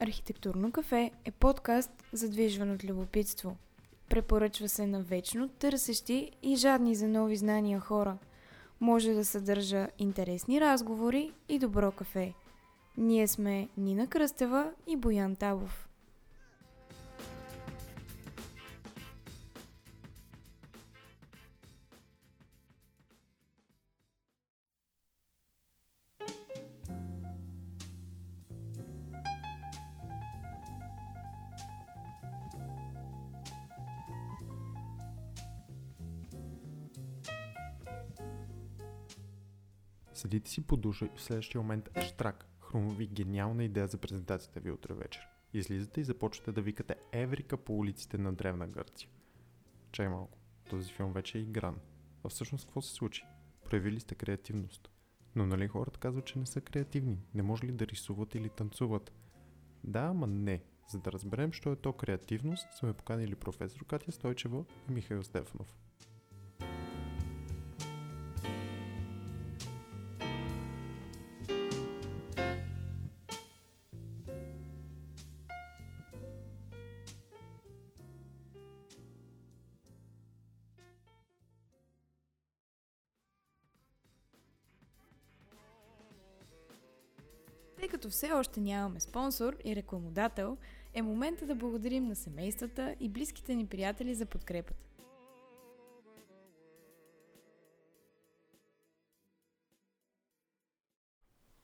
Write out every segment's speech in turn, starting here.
Архитектурно кафе е подкаст, задвижван от любопитство. Препоръчва се на вечно търсещи и жадни за нови знания хора. Може да съдържа интересни разговори и добро кафе. Ние сме Нина Кръстева и Боян Табов. Седите си по душа и в следващия момент штрак, хрумва ви гениална идея за презентацията ви утре вечер. Излизате и започвате да викате Еврика по улиците на Древна Гърция. Чай малко, този филм вече е игран. А всъщност какво се случи? Проявили сте креативност. Но нали хората казват, че не са креативни? Не може ли да рисуват или танцуват? Да, ама не. За да разберем, що е то креативност, сме поканили професор Катя Стойчева и Михаил Стефанов. Все още нямаме спонсор и рекламодател, е момента да благодарим на семействата и близките ни приятели за подкрепата.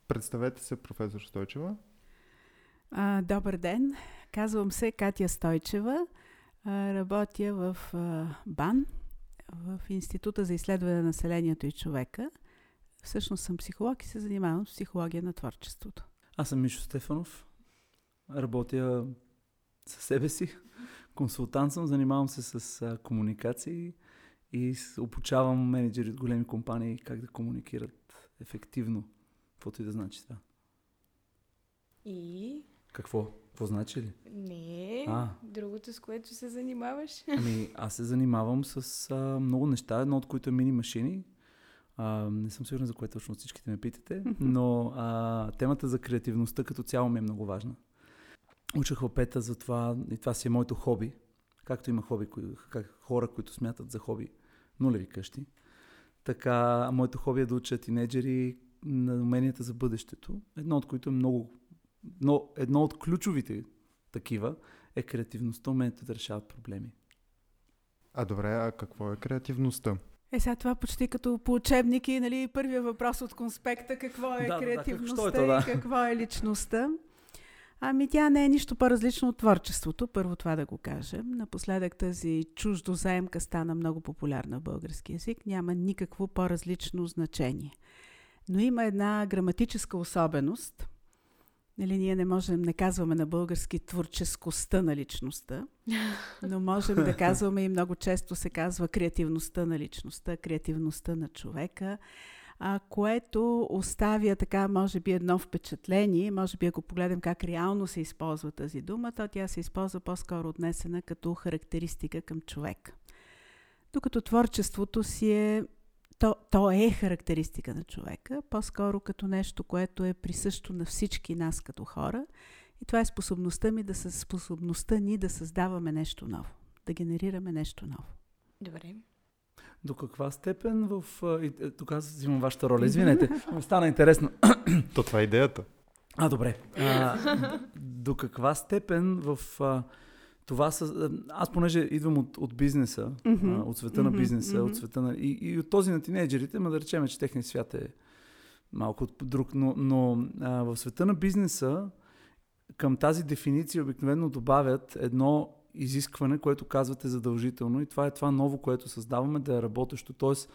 Представете се, професор Стойчева. А, добър ден, казвам се Катя Стойчева. А, работя в а, БАН, в Института за изследване на населението и човека. Всъщност съм психолог и се занимавам с психология на творчеството. Аз съм Мишо Стефанов. Работя със себе си. Консултант съм, занимавам се с а, комуникации и обучавам менеджери от големи компании как да комуникират ефективно. Каквото и да значи това. И... Какво? Какво значи ли? Не, А. другото с което се занимаваш. Ами, аз се занимавам с а, много неща, едно от които е мини машини. А, не съм сигурен за кое точно всичките ме питате, но а, темата за креативността като цяло ми е много важна. Учах в пета за това и това си е моето хоби. Както има хоби, кои, как, хора, които смятат за хоби нулеви къщи. Така, моето хоби е да уча тинейджери на уменията за бъдещето. Едно от които е много, но едно от ключовите такива е креативността, умението да решават проблеми. А добре, а какво е креативността? Е, сега това почти като по учебники, нали, първия въпрос от конспекта, какво е Да, да, да, креативността какво е то, да. и какво е личността. Ами тя не е нищо по-различно от творчеството, първо това да го кажем. Напоследък тази чуждозаемка стана много популярна в български язик, няма никакво по-различно значение. Но има една граматическа особеност. Нали, ние не можем, не казваме на български творческостта на личността, но можем да казваме и много често се казва креативността на личността, креативността на човека, а, което оставя така, може би, едно впечатление. Може би, ако погледнем как реално се използва тази дума, то тя се използва по-скоро отнесена като характеристика към човек. Докато творчеството си е то, то е характеристика на човека, по-скоро като нещо, което е присъщо на всички нас като хора. И това е способността ми да със способността ни да създаваме нещо ново, да генерираме нещо ново. Добре. До каква степен в... е, Тук аз взимам вашата роля, извинете. Стана интересно. То това е идеята. А, добре. А, до каква степен в а, това са... Аз понеже идвам от, от бизнеса, а, от света на Мгм, бизнеса, мгм. от света на... И, и от този на тинейджерите, ма да речем, че техният свят е малко друг, но, но а, в света на бизнеса към тази дефиниция обикновено добавят едно изискване, което казвате задължително и това е това ново, което създаваме да е работещо. Тоест,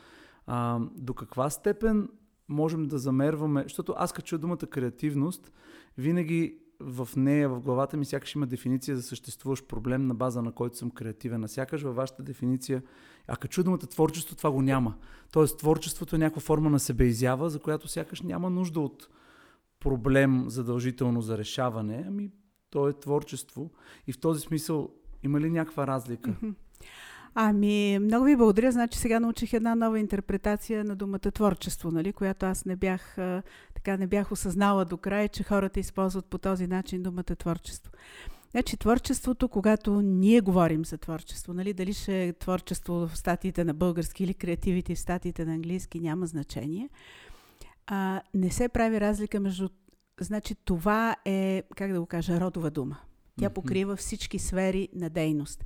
а, до каква степен можем да замерваме, защото аз като чуя думата креативност, винаги в нея, в главата ми, сякаш има дефиниция за съществуващ проблем на база на който съм креативен. А сякаш във вашата дефиниция, а като думата творчество, това го няма. Тоест, творчеството е някаква форма на себеизява, за която сякаш няма нужда от проблем задължително за решаване, ами то е творчество. И в този смисъл има ли някаква разлика? Ами, много ви благодаря. Значи сега научих една нова интерпретация на думата творчество, нали, която аз не бях, така не бях осъзнала до край, че хората използват по този начин думата творчество. Значи творчеството, когато ние говорим за творчество, нали, дали ще е творчество в статиите на български или креативите в статиите на английски, няма значение. А, не се прави разлика между... Значи това е, как да го кажа, родова дума. Тя покрива всички сфери на дейност.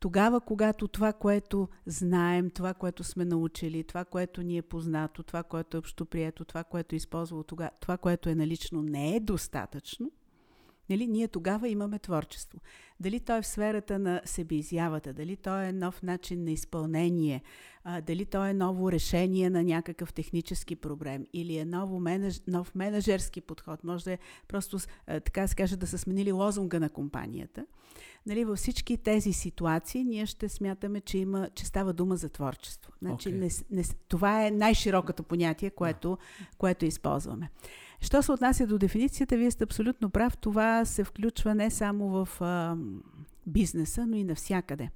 Тогава, когато това, което знаем, това, което сме научили, това, което ни е познато, това, което е общоприето, това, което е използвало тогава, това, което е налично, не е достатъчно – Нали, ние тогава имаме творчество. Дали то е в сферата на себеизявата, дали то е нов начин на изпълнение, а, дали то е ново решение на някакъв технически проблем или е ново менеж, нов менеджерски подход. Може да е просто, а, така се каже, да са сменили лозунга на компанията. Нали, във всички тези ситуации ние ще смятаме, че, има, че става дума за творчество. Значи, okay. не, не, това е най-широкото понятие, което, което използваме. Що се отнася до дефиницията, вие сте абсолютно прав. Това се включва не само в а, бизнеса, но и навсякъде.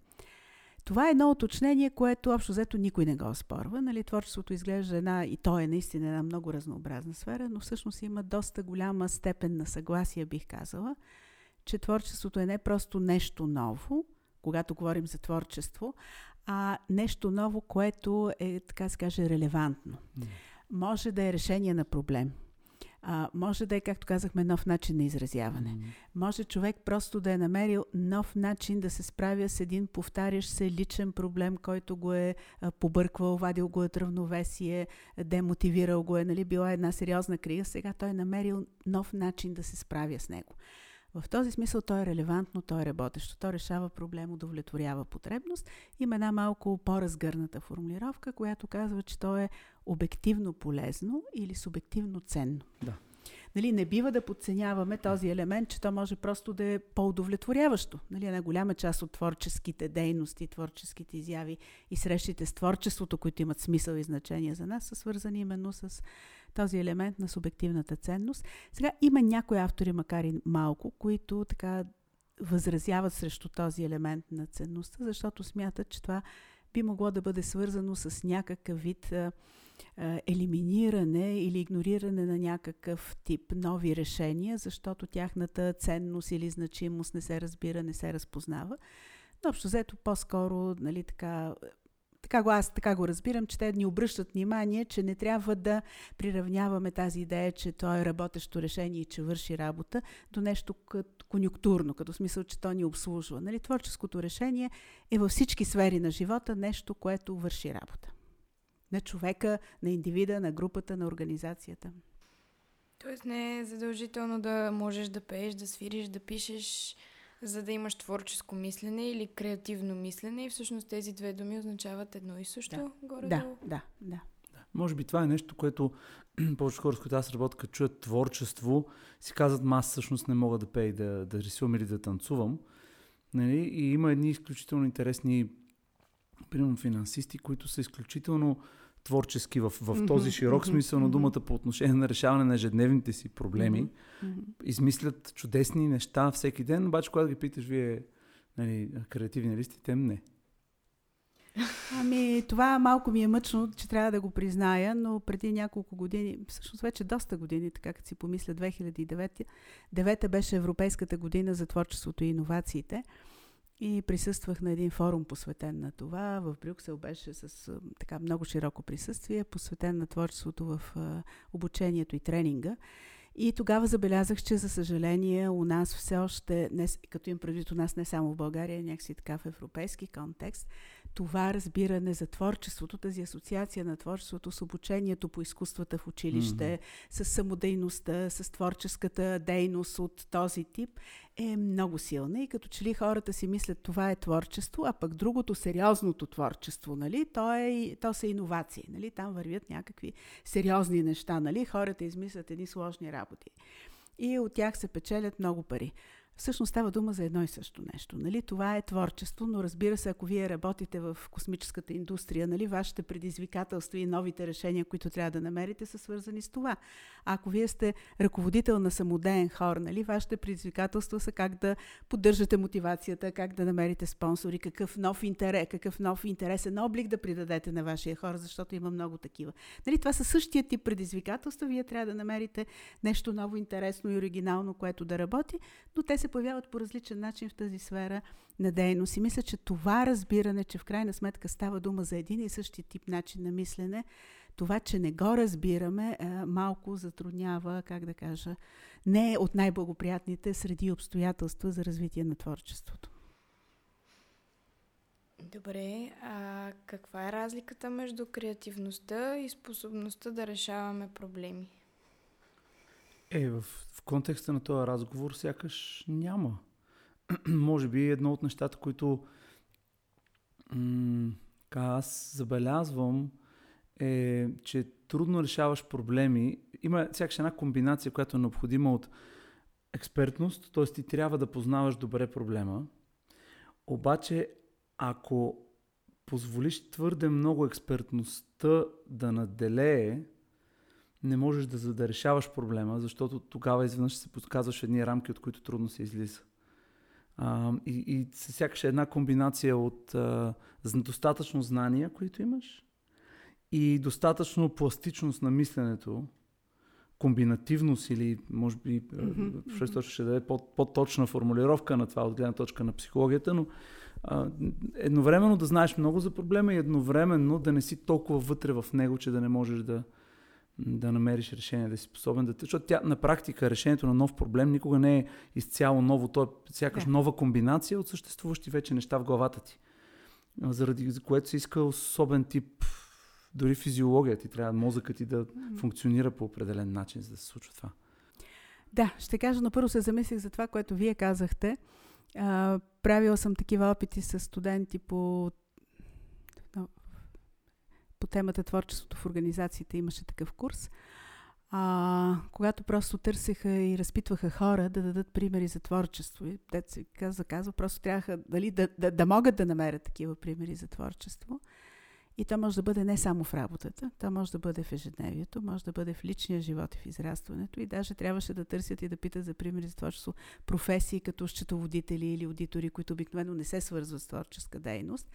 Това е едно уточнение, което общо взето никой не го оспорва. Нали, творчеството изглежда една, и то е наистина една много разнообразна сфера, но всъщност има доста голяма степен на съгласие, бих казала, че творчеството е не просто нещо ново, когато говорим за творчество, а нещо ново, което е, така се каже, релевантно. Mm. Може да е решение на проблем а, може да е, както казахме, нов начин на изразяване. Mm-hmm. Може човек просто да е намерил нов начин да се справя с един повтарящ се личен проблем, който го е а, побърквал, вадил го от равновесие, демотивирал го е, нали, била една сериозна криза. Сега той е намерил нов начин да се справя с него. В този смисъл то е релевантно, то е работещо, то решава проблем, удовлетворява потребност. Има една малко по-разгърната формулировка, която казва, че то е обективно полезно или субективно ценно. Да. Нали, не бива да подценяваме този елемент, че то може просто да е по-удовлетворяващо. Нали, една голяма част от творческите дейности, творческите изяви и срещите с творчеството, които имат смисъл и значение за нас, са свързани именно с този елемент на субективната ценност. Сега има някои автори, макар и малко, които така възразяват срещу този елемент на ценността, защото смятат, че това би могло да бъде свързано с някакъв вид а, а, елиминиране или игнориране на някакъв тип нови решения, защото тяхната ценност или значимост не се разбира, не се разпознава. Но общо взето по-скоро нали, така, така го, аз така го разбирам, че те ни обръщат внимание, че не трябва да приравняваме тази идея, че то е работещо решение и че върши работа, до нещо като конюнктурно, като смисъл, че то ни обслужва. Нали? Творческото решение е във всички сфери на живота нещо, което върши работа. На човека, на индивида, на групата, на организацията. Тоест не е задължително да можеш да пееш, да свириш, да пишеш, за да имаш творческо мислене или креативно мислене и всъщност тези две думи означават едно и също да. горе Да, да, да. Може би това е нещо, което повече хора, с които аз работя, като чуят творчество, си казват, аз всъщност не мога да пея и да, да рисувам или да танцувам. Нали? И има едни изключително интересни, примерно финансисти, които са изключително творчески в, в този широк смисъл на думата по отношение на решаване на ежедневните си проблеми. Измислят чудесни неща всеки ден, обаче когато ги питаш вие нали, креативни ли сте, тем не. Ами, това малко ми е мъчно, че трябва да го призная, но преди няколко години, всъщност вече доста години, така като си помисля, 2009 девета беше Европейската година за творчеството и иновациите. И присъствах на един форум, посветен на това. В Брюксел беше с така много широко присъствие, посветен на творчеството в обучението и тренинга. И тогава забелязах, че за съжаление у нас все още, не, като им предвид у нас не само в България, някакси така в европейски контекст, това разбиране за творчеството, тази асоциация на творчеството с обучението по изкуствата в училище, mm-hmm. с самодейността, с творческата дейност от този тип е много силна и като че ли хората си мислят това е творчество, а пък другото, сериозното творчество, нали, то, е, то са иновации, нали, там вървят някакви сериозни неща, нали, хората измислят едни сложни работи и от тях се печелят много пари. Всъщност става дума за едно и също нещо. Нали? Това е творчество, но разбира се, ако вие работите в космическата индустрия, нали, вашите предизвикателства и новите решения, които трябва да намерите, са свързани с това. А ако вие сте ръководител на самодеен хор, нали, вашите предизвикателства са как да поддържате мотивацията, как да намерите спонсори, какъв нов интерес, какъв нов интересен облик да придадете на вашия хор, защото има много такива. Нали, това са същия тип предизвикателства. Вие трябва да намерите нещо ново, интересно и оригинално, което да работи, но те се появяват по различен начин в тази сфера на дейност. И мисля, че това разбиране, че в крайна сметка става дума за един и същи тип начин на мислене, това, че не го разбираме, е, малко затруднява, как да кажа, не е от най-благоприятните среди обстоятелства за развитие на творчеството. Добре, а каква е разликата между креативността и способността да решаваме проблеми? Е, в, в контекста на този разговор сякаш няма. Може би едно от нещата, които м- аз забелязвам е, че трудно решаваш проблеми. Има сякаш една комбинация, която е необходима от експертност, т.е. ти трябва да познаваш добре проблема. Обаче, ако позволиш твърде много експертността да наделее, не можеш да, да решаваш проблема, защото тогава изведнъж се подказваш едни рамки, от които трудно се излиза. А, и, и сякаш една комбинация от а, достатъчно знания, които имаш, и достатъчно пластичност на мисленето, комбинативност или може би mm-hmm. ще даде по-точна формулировка на това от гледна точка на психологията, но а, едновременно да знаеш много за проблема и едновременно да не си толкова вътре в него, че да не можеш да, да намериш решение, да си способен да... Защото тя на практика решението на нов проблем никога не е изцяло ново, то е сякаш да. нова комбинация от съществуващи вече неща в главата ти. Заради което се иска особен тип дори физиология ти трябва мозъкът ти да функционира по определен начин, за да се случва това. Да, ще кажа, но първо се замислих за това, което вие казахте. А, правила съм такива опити с студенти по, по темата творчеството в организациите. Имаше такъв курс. А, когато просто търсеха и разпитваха хора да дадат примери за творчество. И те се казва, казва, просто трябваха дали, да, да, да могат да намерят такива примери за творчество. И то може да бъде не само в работата, то може да бъде в ежедневието, може да бъде в личния живот и в израстването. И даже трябваше да търсят и да питат за примери за творчество професии като счетоводители или аудитори, които обикновено не се свързват с творческа дейност.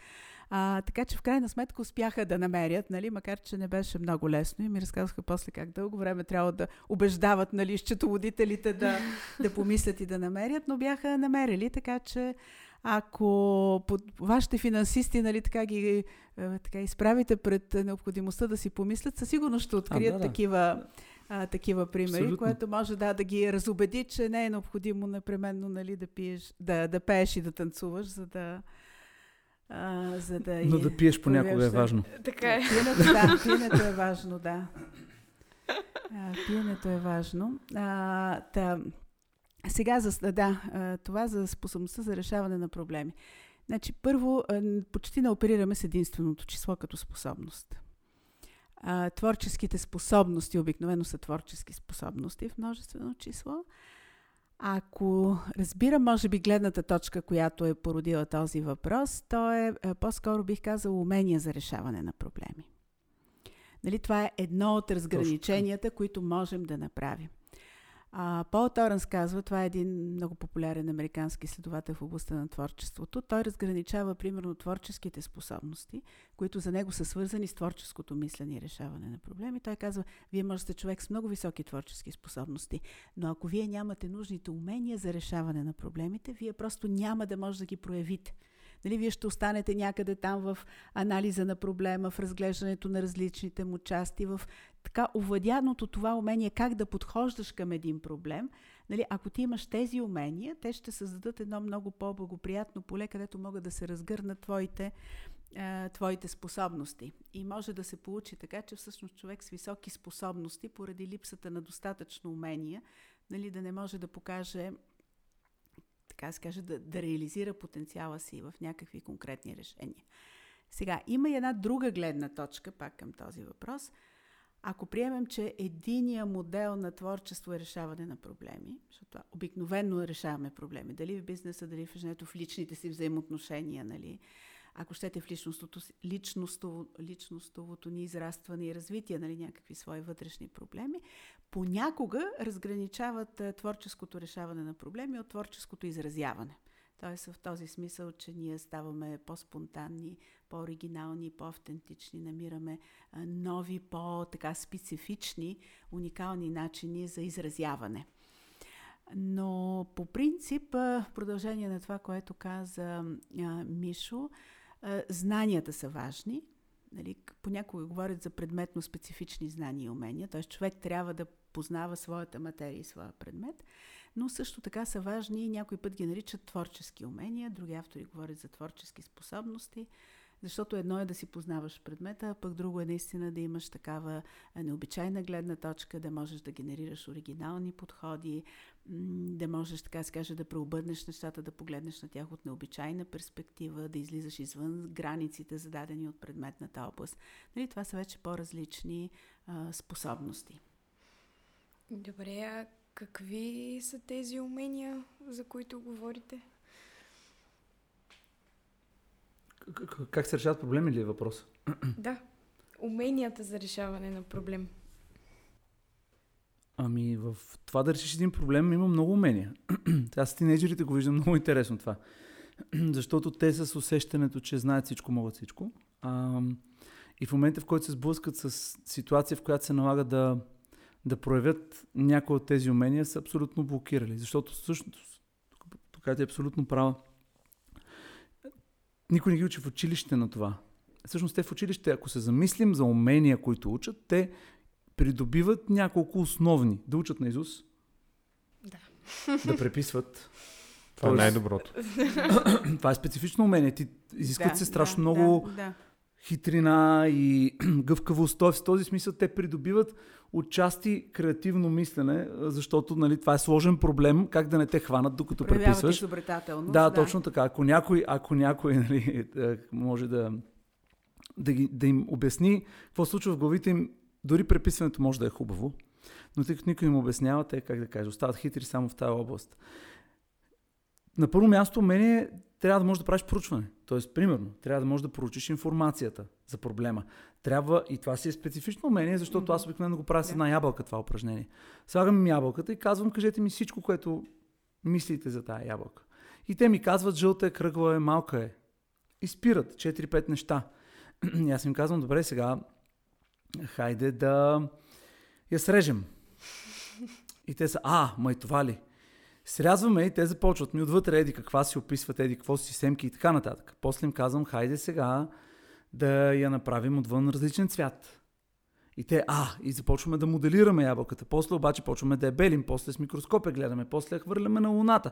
А, така че в крайна сметка успяха да намерят, нали, макар че не беше много лесно и ми разказаха после как дълго време трябва да убеждават нали, счетоводителите да, да помислят и да намерят, но бяха намерили, така че ако под вашите финансисти нали, така ги е, така, изправите пред необходимостта да си помислят, със сигурност ще открият а, да, да. такива а, такива примери, Абсолютно. което може да, да ги разобеди, че не е необходимо непременно нали, да, пиеш, да, да пееш и да танцуваш, за да, а, за да Но да пиеш понякога е важно. Така е. Пиенето, да, пиенето е важно, да. А, пиенето е важно. А, та, сега, за, да, това за способността за решаване на проблеми. Значи, първо, почти не оперираме с единственото число като способност. творческите способности обикновено са творчески способности в множествено число. Ако разбира, може би, гледната точка, която е породила този въпрос, то е по-скоро бих казал умения за решаване на проблеми. Нали, това е едно от разграниченията, които можем да направим. А, Пол Торънс казва, това е един много популярен американски следовател в областта на творчеството. Той разграничава, примерно, творческите способности, които за него са свързани с творческото мислене и решаване на проблеми. Той казва, вие можете човек с много високи творчески способности, но ако вие нямате нужните умения за решаване на проблемите, вие просто няма да може да ги проявите. Нали, вие ще останете някъде там в анализа на проблема, в разглеждането на различните му части, в така овладяното това умение как да подхождаш към един проблем. Нали, ако ти имаш тези умения, те ще създадат едно много по-благоприятно поле, където могат да се разгърнат твоите, твоите способности. И може да се получи така, че всъщност човек с високи способности, поради липсата на достатъчно умения, нали, да не може да покаже така се каже, да, да реализира потенциала си в някакви конкретни решения. Сега, има и една друга гледна точка, пак към този въпрос. Ако приемем, че единия модел на творчество е решаване на проблеми, защото обикновено решаваме проблеми, дали в бизнеса, дали в женето, в личните си взаимоотношения, нали, ако щете в личностното, личностово, личностовото ни израстване и развитие, нали, някакви свои вътрешни проблеми, понякога разграничават творческото решаване на проблеми от творческото изразяване. Тоест в този смисъл, че ние ставаме по-спонтанни, по-оригинални, по-автентични, намираме нови, по-така специфични, уникални начини за изразяване. Но по принцип, в продължение на това, което каза Мишо, знанията са важни. Нали, понякога говорят за предметно специфични знания и умения, т.е. човек трябва да познава своята материя и своя предмет, но също така са важни и някой път ги наричат творчески умения, други автори говорят за творчески способности, защото едно е да си познаваш предмета, а пък друго е наистина да имаш такава необичайна гледна точка, да можеш да генерираш оригинални подходи, да можеш, така се каже, да преобърнеш нещата, да погледнеш на тях от необичайна перспектива, да излизаш извън границите, зададени от предметната област. Нали, това са вече по-различни а, способности. Добре, а какви са тези умения, за които говорите? Как се решават проблеми ли е въпрос? Да, уменията за решаване на проблем. Ами в това да решиш един проблем има много умения. Аз с тинейджерите го виждам много интересно това. Защото те с усещането, че знаят всичко, могат всичко. А, и в момента, в който се сблъскат с ситуация, в която се налага да, да проявят някои от тези умения, са абсолютно блокирали. Защото всъщност, тук е абсолютно права, никой не ги учи в училище на това. Всъщност те в училище, ако се замислим за умения, които учат, те придобиват няколко основни. Да учат на Изус. Да. Да преписват. Това е най-доброто. това е специфично умение. Ти изискват да, се страшно да, много да, да. хитрина и гъвкавост. Тоест, в този смисъл те придобиват отчасти креативно мислене, защото нали, това е сложен проблем, как да не те хванат докато преписваш. изобретателност. Да, да, точно така. Ако някой, ако някой нали, може да, да, ги, да им обясни какво случва в главите им, дори преписването може да е хубаво, но тъй като никой им обяснява, те, как да кажа, остават хитри само в тази област. На първо място, мене трябва да можеш да правиш проучване. Тоест, примерно, трябва да можеш да проучиш информацията за проблема. Трябва, и това си е специфично умение, защото аз обикновено го правя с една ябълка това упражнение. Слагам ябълката и казвам, кажете ми всичко, което мислите за тази ябълка. И те ми казват, жълта е, кръгла е, малка е. И спират 4-5 неща. И аз им казвам, добре, сега хайде да я срежем. И те са, а, ма и това ли? Срязваме и те започват ми отвътре, еди каква си описват, еди какво си семки и така нататък. После им казвам, хайде сега да я направим отвън различен цвят. И те, а, и започваме да моделираме ябълката. После обаче почваме да я белим, после с микроскопия гледаме, после я хвърляме на луната.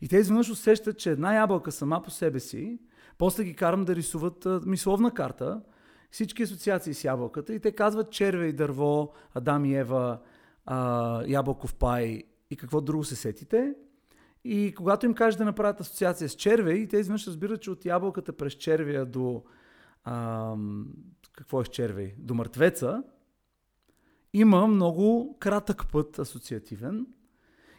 И те изведнъж усещат, че една ябълка сама по себе си, после ги карам да рисуват мисловна карта, всички асоциации с ябълката и те казват черве и дърво, Адам и Ева, а, ябълков пай и какво друго се сетите. И когато им кажеш да направят асоциация с черве, и те изведнъж разбират, че от ябълката през червия до а, какво е с червей? До мъртвеца, има много кратък път асоциативен.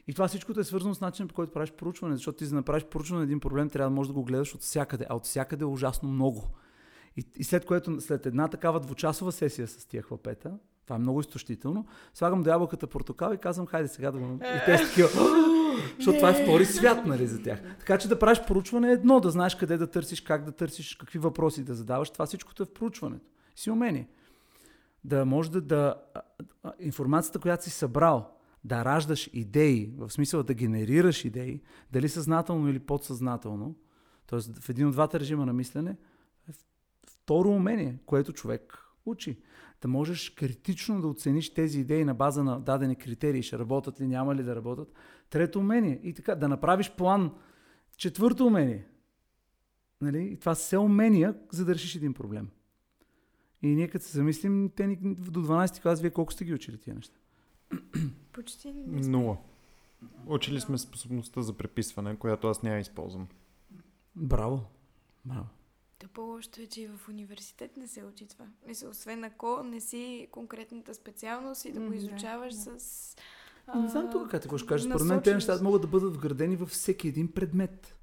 И това всичкото е свързано с начинът по който правиш проучване, защото ти за да направиш проучване на един проблем, трябва да можеш да го гледаш от всякъде, а от всякъде е ужасно много. И, и след което, след една такава двучасова сесия с тия хлапета, това е много изтощително, слагам до ябълката портокал и казвам, хайде сега да го... И те са такива, защото това е втори свят, нали, за тях. Така че да правиш проучване е едно, да знаеш къде да търсиш, как да търсиш, какви въпроси да задаваш. Това всичкото е в проучването. Си умение. Да може да, да информацията, която си събрал, да раждаш идеи, в смисъл да генерираш идеи, дали съзнателно или подсъзнателно, т.е. в един от двата режима на мислене, е второ умение, което човек учи. Да можеш критично да оцениш тези идеи на база на дадени критерии, ще работят ли, няма ли да работят. Трето умение. И така, да направиш план. Четвърто умение. Нали? И това са все умения, за да решиш един проблем. И ние като се замислим, те ни, до 12 клас, вие колко сте ги учили тия неща? Почти не сме. Нула. Учили сме способността за преписване, която аз няма използвам. Браво. Браво. То по-лошото е, че и в университет не се учи това. Мисля, освен ако не си конкретната специалност и да го изучаваш да. с... Не знам а, тук как какво ще кажа. Според мен тези неща могат да бъдат вградени във всеки един предмет.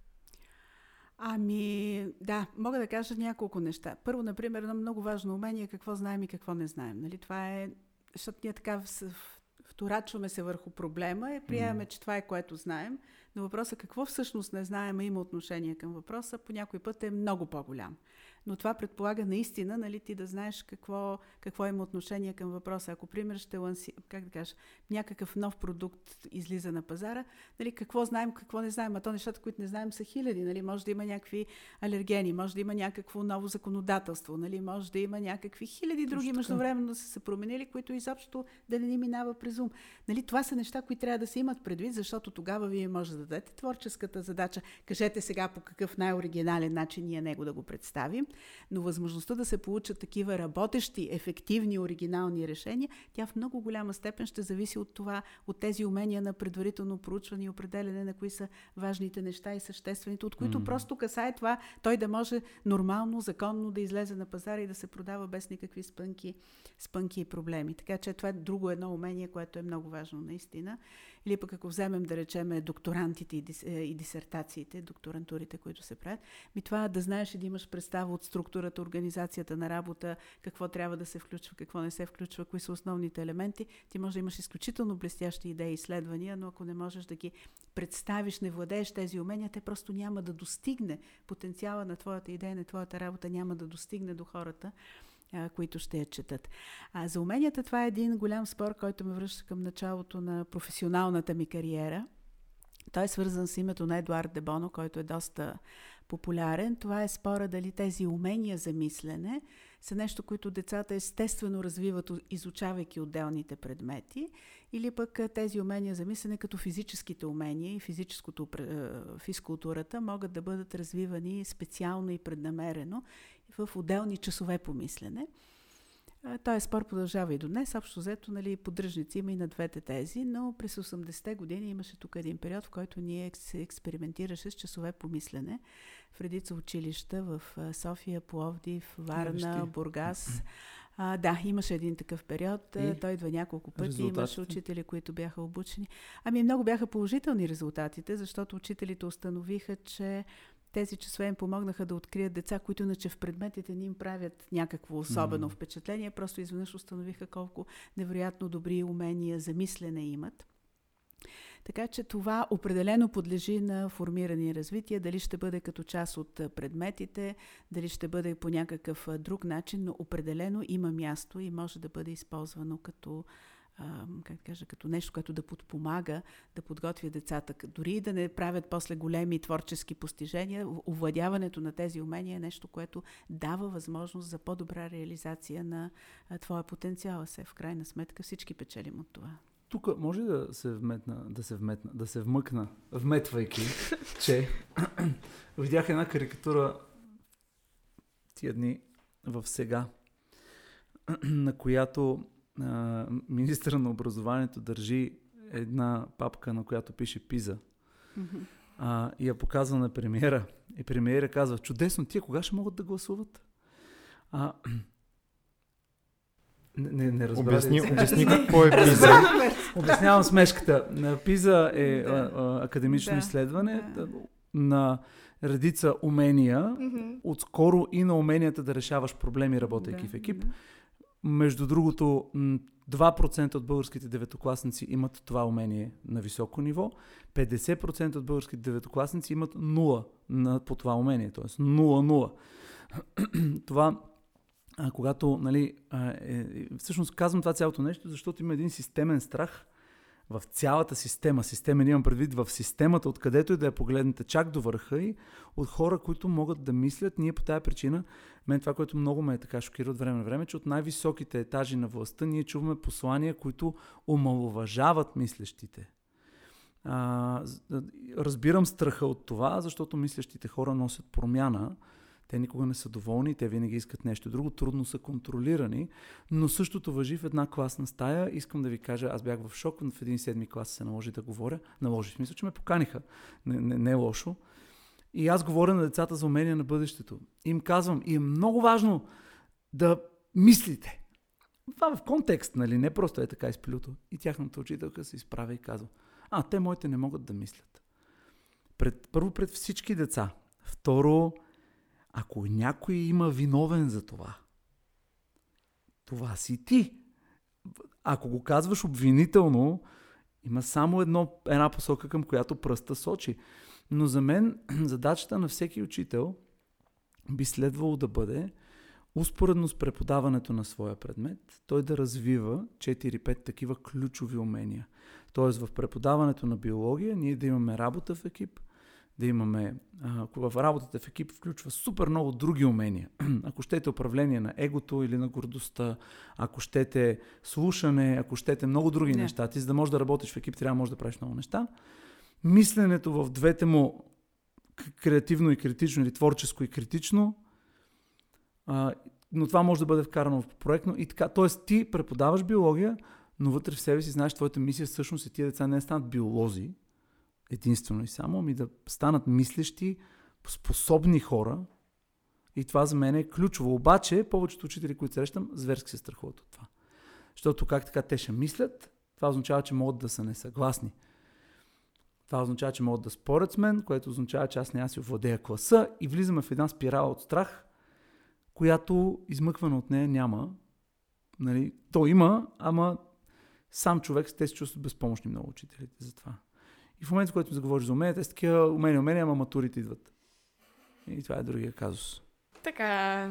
Ами, да, мога да кажа няколко неща. Първо, например, едно много важно умение е какво знаем и какво не знаем. Нали? Това е, защото ние така в- вторачваме се върху проблема и приемаме, че това е което знаем, но въпросът какво всъщност не знаем има отношение към въпроса, по някой път е много по-голям. Но това предполага наистина, нали, ти да знаеш какво, какво има отношение към въпроса. Ако, пример, ще ланси, как да кажа, някакъв нов продукт излиза на пазара, нали, какво знаем, какво не знаем, а то нещата, които не знаем са хиляди, нали, може да има някакви алергени, може да има някакво ново законодателство, нали, може да има някакви хиляди други така. междувременно са се променили, които изобщо да не ни минава през ум. Нали, това са неща, които трябва да се имат предвид, защото тогава вие може да дадете творческата задача. Кажете сега по какъв най-оригинален начин ние него да го представим, но възможността да се получат такива работещи, ефективни, оригинални решения, тя в много голяма степен ще зависи от това, от тези умения на предварително проучване и определене на кои са важните неща и съществените, от които М. просто касае това той да може нормално, законно да излезе на пазара и да се продава без никакви спънки, спънки и проблеми. Така че това е друго едно умение, което е много важно наистина. Или пък ако вземем да речеме докторантите и, дис, и дисертациите, докторантурите, които се правят, ми това да знаеш и да имаш представа от структурата, организацията на работа, какво трябва да се включва, какво не се включва, кои са основните елементи. Ти може да имаш изключително блестящи идеи и изследвания, но ако не можеш да ги представиш, не владееш тези умения, те просто няма да достигне потенциала на твоята идея, на твоята работа, няма да достигне до хората които ще я четат. А за уменията това е един голям спор, който ме връща към началото на професионалната ми кариера. Той е свързан с името на Едуард Дебоно, който е доста популярен. Това е спора дали тези умения за мислене са нещо, което децата естествено развиват, изучавайки отделните предмети, или пък тези умения за мислене, като физическите умения и физическото, физкултурата, могат да бъдат развивани специално и преднамерено в отделни часове по мислене. Този спор продължава и до днес. Общо взето, нали, поддръжници има и на двете тези, но през 80-те години имаше тук един период, в който ние се експериментираше с часове по мислене в редица училища в София, Пловдив, Варна. Бургас. А, да, имаше един такъв период. И Той идва няколко пъти. Имаше учители, които бяха обучени. Ами много бяха положителни резултатите, защото учителите установиха, че тези часове им помогнаха да открият деца, които иначе в предметите ни им правят някакво особено М. впечатление. Просто изведнъж установиха колко невероятно добри умения за мислене имат. Така че това определено подлежи на формиране и развитие. Дали ще бъде като част от предметите, дали ще бъде по някакъв друг начин, но определено има място и може да бъде използвано като как да кажа, като нещо, което да подпомага, да подготвя децата. Дори и да не правят после големи творчески постижения, овладяването на тези умения е нещо, което дава възможност за по-добра реализация на твоя потенциал. Се в крайна сметка всички печелим от това. Тук може да се вметна, да се вметна, да се вмъкна, вметвайки, че видях една карикатура тия дни в сега, на която а, министъра на образованието държи една папка, на която пише Пиза. А, и я показва на премиера. И премиера казва, чудесно, тия кога ще могат да гласуват? А, не, не, не. Обясни, обясни какво е пиза. Обяснявам смешката. На Пиза е Да. а, а, академично Да, изследване да. на редица умения, Мгм. отскоро и на уменията да решаваш проблеми, работейки Да, в екип. да. Между другото, м, 2% от българските деветокласници имат това умение на високо ниво, 50% от българските деветокласници имат 0 на, по това умение, т.е. 0-0. това, когато, нали, е, е, всъщност казвам това цялото нещо, защото има един системен страх в цялата система, системен имам предвид в системата, откъдето и да я погледнете чак до върха и от хора, които могат да мислят. Ние по тази причина мен това, което много ме е така шокира от време на време, че от най-високите етажи на властта ние чуваме послания, които омалуважават мислещите. А, разбирам страха от това, защото мислещите хора носят промяна. Те никога не са доволни, те винаги искат нещо друго, трудно са контролирани, но същото въжи в една класна стая. Искам да ви кажа, аз бях в шок, в един седми клас се наложи да говоря. Наложи, в смисъл, че ме поканиха. Не, не, не е лошо. И аз говоря на децата за умения на бъдещето. Им казвам, и е много важно да мислите. Това в контекст, нали? Не просто е така изплюто. И тяхната учителка се изправя и казва, а, те моите не могат да мислят. Пред, първо пред всички деца. Второ, ако някой има виновен за това, това си ти. Ако го казваш обвинително, има само едно, една посока, към която пръста сочи. Но за мен задачата на всеки учител би следвало да бъде успоредно с преподаването на своя предмет, той да развива 4-5 такива ключови умения. Тоест в преподаването на биология ние да имаме работа в екип, да имаме... А, в работата в екип включва супер много други умения. ако щете управление на егото или на гордостта, ако щете слушане, ако щете много други Не. неща, ти за да можеш да работиш в екип, трябва да можеш да правиш много неща. Мисленето в двете му креативно и критично или творческо и критично, а, но това може да бъде вкарано в проектно и така. Тоест ти преподаваш биология, но вътре в себе си знаеш, твоята мисия всъщност е тия деца не станат биолози, единствено и само, ами да станат мислещи, способни хора. И това за мен е ключово. Обаче, повечето учители, които срещам, зверски се страхуват от това. Защото как така те ще мислят, това означава, че могат да са несъгласни. Това означава, че могат да спорят с мен, което означава, че аз аз си овладея класа и влизаме в една спирала от страх, която измъкване от нея няма. Нали, то има, ама сам човек те се чувстват безпомощни много учителите за това. И в момента, в който заговориш за умения, те са такива умения, умения, ама матурите идват. И това е другия казус. Така,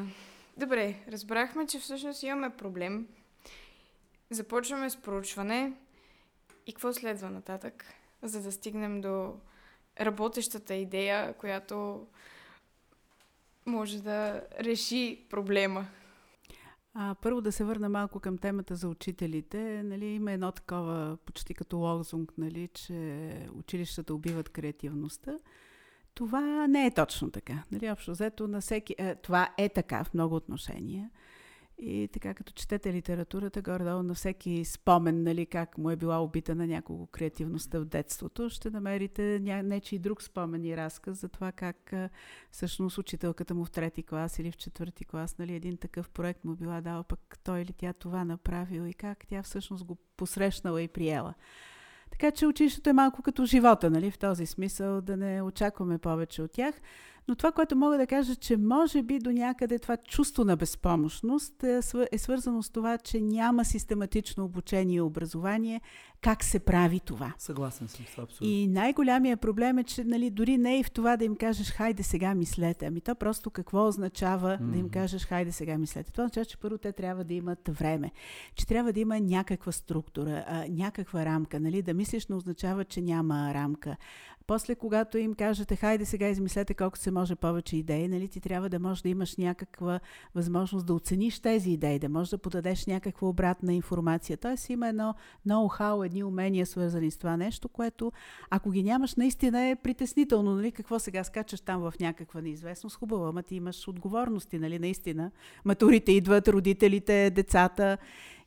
добре, разбрахме, че всъщност имаме проблем. Започваме с проучване. И какво следва нататък, за да стигнем до работещата идея, която може да реши проблема? А, първо да се върна малко към темата за учителите. Нали, има едно такова, почти като лозунг, нали, че училищата убиват креативността. Това не е точно така. Нали, общо взето на всеки... Е, това е така в много отношения. И така, като четете литературата, горе-долу на всеки спомен, нали, как му е била убита на някого креативността в детството, ще намерите ня... нечи друг спомен и разказ за това как всъщност учителката му в трети клас или в четвърти клас, нали, един такъв проект му била дал, пък той или тя това направил и как тя всъщност го посрещнала и приела. Така че училището е малко като живота, нали, в този смисъл, да не очакваме повече от тях. Но това, което мога да кажа, че може би до някъде това чувство на безпомощност е, е свързано с това, че няма систематично обучение и образование как се прави това. Съгласен съм с абсолютно. И най-голямия проблем е, че нали, дори не е и в това да им кажеш хайде сега мислете. Ами то просто какво означава mm-hmm. да им кажеш хайде сега мислете? Това означава, че първо те трябва да имат време, че трябва да има някаква структура, а, някаква рамка. Нали? Да мислиш не означава, че няма рамка. После, когато им кажете, хайде сега измислете колко се може повече идеи, нали, ти трябва да можеш да имаш някаква възможност да оцениш тези идеи, да можеш да подадеш някаква обратна информация. Тоест има едно ноу-хау, едни умения свързани с това нещо, което ако ги нямаш, наистина е притеснително. Нали? Какво сега скачаш там в някаква неизвестност? Хубаво, ама ти имаш отговорности, нали, наистина. Матурите идват, родителите, децата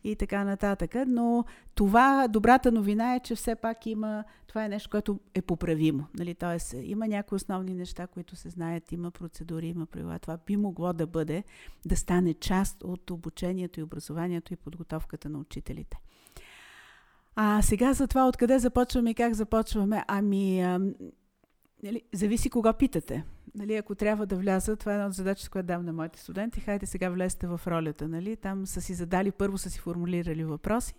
и така нататък. Но това, добрата новина е, че все пак има, това е нещо, което е поправимо. Нали? Тоест, има някои основни неща, които се знаят, има процедури, има правила. Това би могло да бъде, да стане част от обучението и образованието и подготовката на учителите. А сега за това откъде започваме и как започваме, ами, а, нали, зависи кога питате. Нали, ако трябва да вляза, това е една от задачите, която дам на моите студенти. Хайде сега влезте в ролята. Нали? Там са си задали, първо са си формулирали въпроси.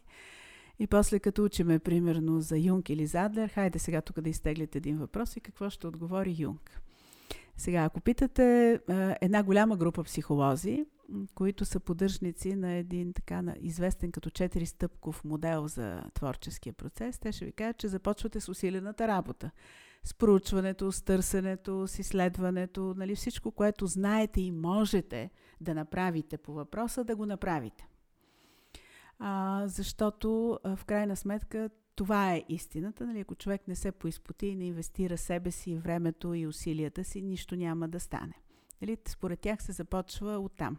И после като учиме, примерно, за Юнг или Задлер, хайде сега тук да изтеглите един въпрос и какво ще отговори Юнг. Сега, ако питате една голяма група психолози, които са поддръжници на един така на известен като четиристъпков модел за творческия процес, те ще ви кажат, че започвате с усилената работа с проучването, с търсенето, с изследването, нали, всичко, което знаете и можете да направите по въпроса, да го направите. А, защото а, в крайна сметка това е истината. Нали, ако човек не се поизпоти и не инвестира себе си, времето и усилията си, нищо няма да стане. Нали, според тях се започва оттам.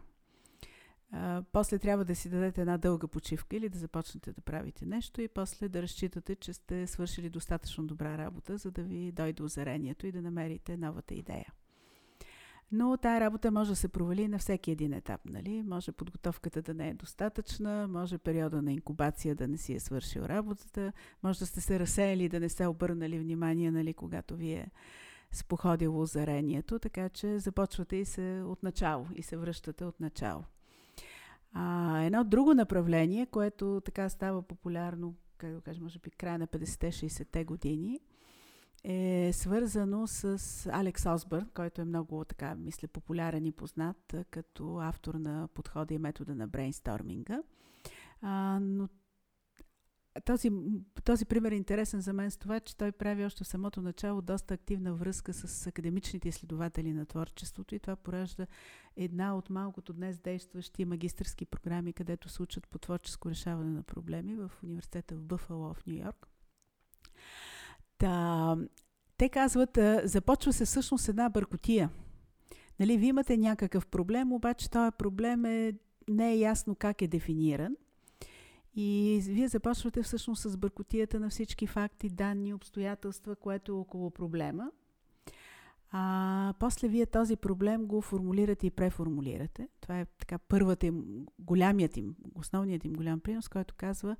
А, после трябва да си дадете една дълга почивка или да започнете да правите нещо и после да разчитате, че сте свършили достатъчно добра работа, за да ви дойде озарението и да намерите новата идея. Но тая работа може да се провали на всеки един етап. Нали? Може подготовката да не е достатъчна, може периода на инкубация да не си е свършил работата, може да сте се разсеяли да не сте обърнали внимание, нали, когато ви е споходило озарението, така че започвате и се от начало и се връщате от начало. А, едно друго направление, което така става популярно, как да кажа, може би края на 50-60-те години, е свързано с Алекс Осбърн, който е много, така, мисля, популярен и познат като автор на подхода и метода на брейнсторминга. А, но този, този пример е интересен за мен с това, че той прави още в самото начало доста активна връзка с академичните изследователи на творчеството и това поражда една от малкото днес действащи магистърски програми, където се учат по творческо решаване на проблеми в университета в Бъфало в Нью Йорк. Та, те казват, започва се всъщност една бъркотия. Нали, вие имате някакъв проблем, обаче този проблем е, не е ясно как е дефиниран. И вие започвате всъщност с бъркотията на всички факти, данни, обстоятелства, което е около проблема. А после вие този проблем го формулирате и преформулирате. Това е така първата им, голямият им, основният им голям принос, който казва,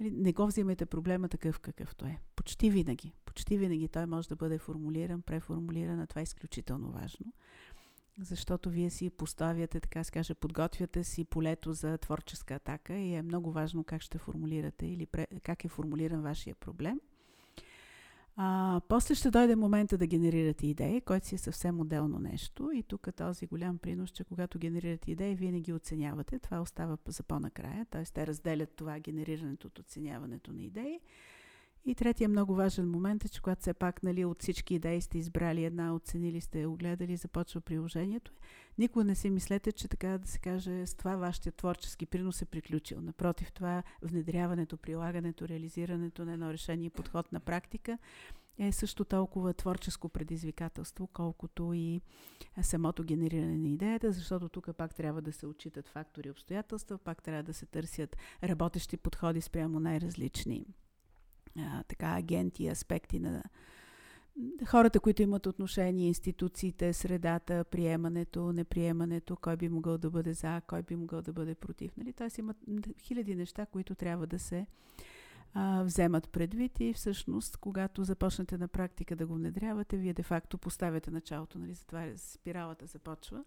нали, не го взимайте проблема такъв какъвто е. Почти винаги. Почти винаги той може да бъде формулиран, преформулиран, а това е изключително важно защото вие си поставяте, така се подготвяте си полето за творческа атака и е много важно как ще формулирате или как е формулиран вашия проблем. А, после ще дойде момента да генерирате идеи, който си е съвсем отделно нещо. И тук този голям принос, че когато генерирате идеи, вие не ги оценявате. Това остава за по-накрая. Т.е. те разделят това генерирането от оценяването на идеи. И третия много важен момент е, че когато все пак нали, от всички идеи сте избрали една, оценили сте, огледали, започва приложението, никога не си мислете, че така да се каже, с това вашия творчески принос е приключил. Напротив, това внедряването, прилагането, реализирането на едно решение и подход на практика е също толкова творческо предизвикателство, колкото и самото генериране на идеята, защото тук пак трябва да се отчитат фактори и обстоятелства, пак трябва да се търсят работещи подходи спрямо най-различни а, така, агенти, аспекти на хората, които имат отношение, институциите, средата, приемането, неприемането, кой би могъл да бъде за, кой би могъл да бъде против. Нали? Тоест имат хиляди неща, които трябва да се а, вземат предвид и всъщност, когато започнете на практика да го внедрявате, вие де-факто поставяте началото, нали? затова спиралата започва.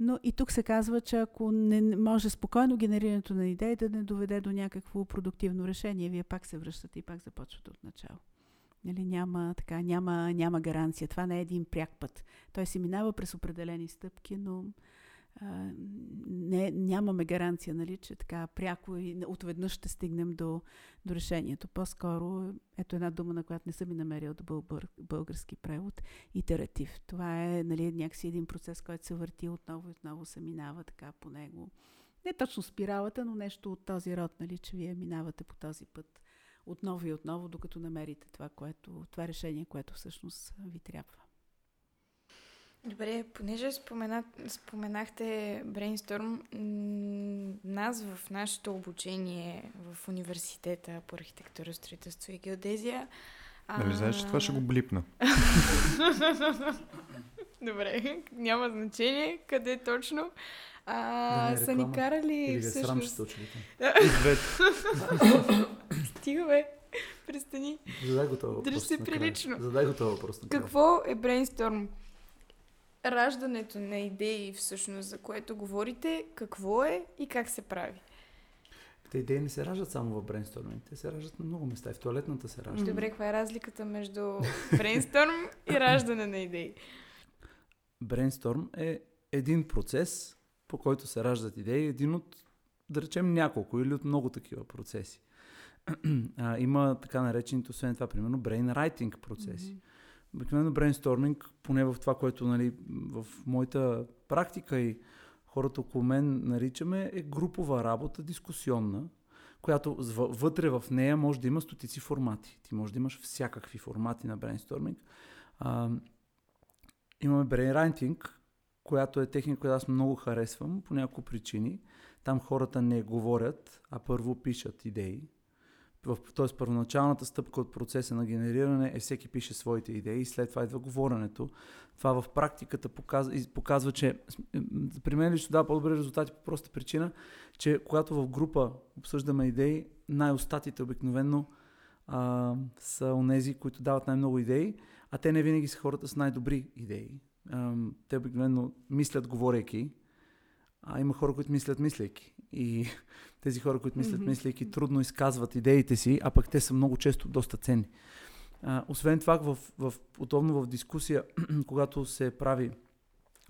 Но и тук се казва, че ако не може спокойно генерирането на идеи да не доведе до някакво продуктивно решение, вие пак се връщате и пак започвате от начало. Нали, няма, така, няма, няма гаранция. Това не е един пряк път. Той се минава през определени стъпки, но не, нямаме гаранция, нали, че така пряко и отведнъж ще стигнем до, до решението. По-скоро, ето една дума, на която не съм и намерил да бъл български превод, итератив. Това е нали, някакси един процес, който се върти отново и отново се минава така по него. Не точно спиралата, но нещо от този род, нали, че вие минавате по този път отново и отново, докато намерите това, което, това решение, което всъщност ви трябва. Добре, понеже спомена, споменахте Brainstorm, нас в нашето обучение в университета по архитектура, строителство и геодезия... Нали а... знаеш, че това ще го блипна? Добре, няма значение къде точно. А, да са ни карали Или всъщност... Или Стига бе, престани. Задай го това въпрос. Дръж се прилично. Задай го това въпрос. Какво е брейнсторм? Раждането на идеи, всъщност, за което говорите, какво е и как се прави? Те идеи не се раждат само в брейнсторминг, те се раждат на много места и в туалетната се раждат. Добре, каква е разликата между брейнсторм и раждане на идеи? Брейнсторм е един процес, по който се раждат идеи, един от, да речем, няколко или от много такива процеси. а, има така наречените, освен това, примерно, брейнрайтинг процеси. Mm-hmm обикновено брейнсторминг, поне в това, което нали, в моята практика и хората около мен наричаме, е групова работа, дискусионна, която вътре в нея може да има стотици формати. Ти може да имаш всякакви формати на брейнсторминг. А, имаме брейнрайтинг, която е техника, която аз много харесвам по няколко причини. Там хората не говорят, а първо пишат идеи. В, т.е. първоначалната стъпка от процеса на генериране е всеки пише своите идеи и след това идва говоренето. Това в практиката показва, показва че при мен лично дава по-добри резултати по проста причина, че когато в група обсъждаме идеи, най-остатите обикновено а, са онези, които дават най-много идеи, а те не винаги са хората с най-добри идеи. А, те обикновено мислят говорейки, а има хора, които мислят мислейки. И тези хора, които мислят mm-hmm. мислейки, трудно изказват идеите си, а пък те са много често доста ценни. А, освен това, в, в, удобно в дискусия, когато се прави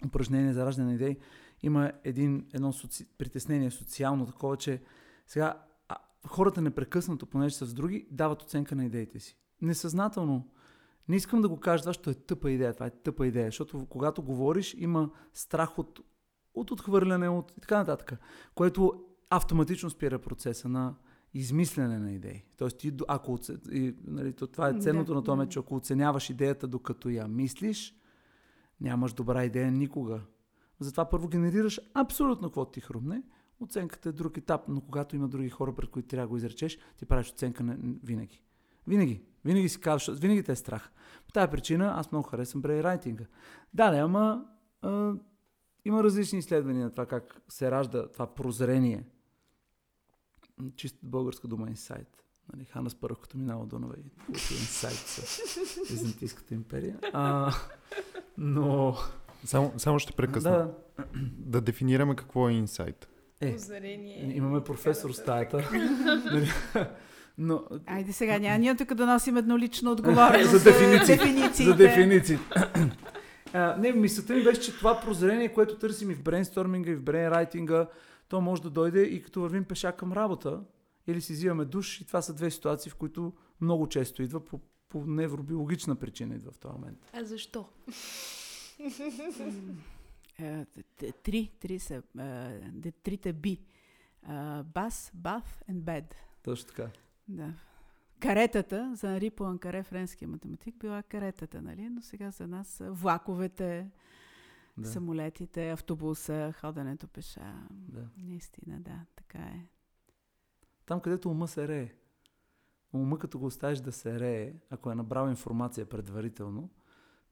упражнение за раждане на идеи, има един, едно соци... притеснение социално такова, че сега а, хората непрекъснато, понеже са с други, дават оценка на идеите си. Несъзнателно. Не искам да го кажа това, защото е тъпа идея. Това е тъпа идея, защото когато говориш, има страх от, от отхвърляне от и така нататък, което автоматично спира процеса на измислене на идеи. Тоест, ти, ако, и, нали, това е ценното да, на това, да. че ако оценяваш идеята докато я мислиш, нямаш добра идея никога. Затова първо генерираш абсолютно какво ти хрумне. Оценката е друг етап, но когато има други хора, пред които трябва да го изречеш, ти правиш оценка на, винаги. Винаги. Винаги си казваш, винаги те е страх. По тази причина аз много харесвам брейрайтинга. Да, не, ама а, има различни изследвания на това как се ражда това прозрение. Чиста българска дума инсайт. Нали, Хана Спарах, като минава Дунава и инсайт с Византийската империя. А, но само, само ще прекъсна. Да. да дефинираме какво е инсайт. Е, Озарение. имаме професор в стаята. Нали? Но... Айде сега, няма ние тук да носим еднолично отговорност за дефиниции. За не, мисълта ми беше, че това прозрение, което търсим и в брейнсторминга, и в брейнрайтинга, то може да дойде и като вървим пеша към работа, или си взимаме душ, и това са две ситуации, в които много често идва по, по невробиологична причина идва в този момент. А защо? Е, три, три са, трите би. Бас, баф и бед. Точно така. Да. Каретата, за Ари Пуанкаре, френския математик, била каретата, нали? Но сега за нас влаковете, да. самолетите, автобуса, ходенето пеша. Да. Наистина, да, така е. Там, където ума се рее. Ума, като го оставиш да се рее, ако е набрал информация предварително,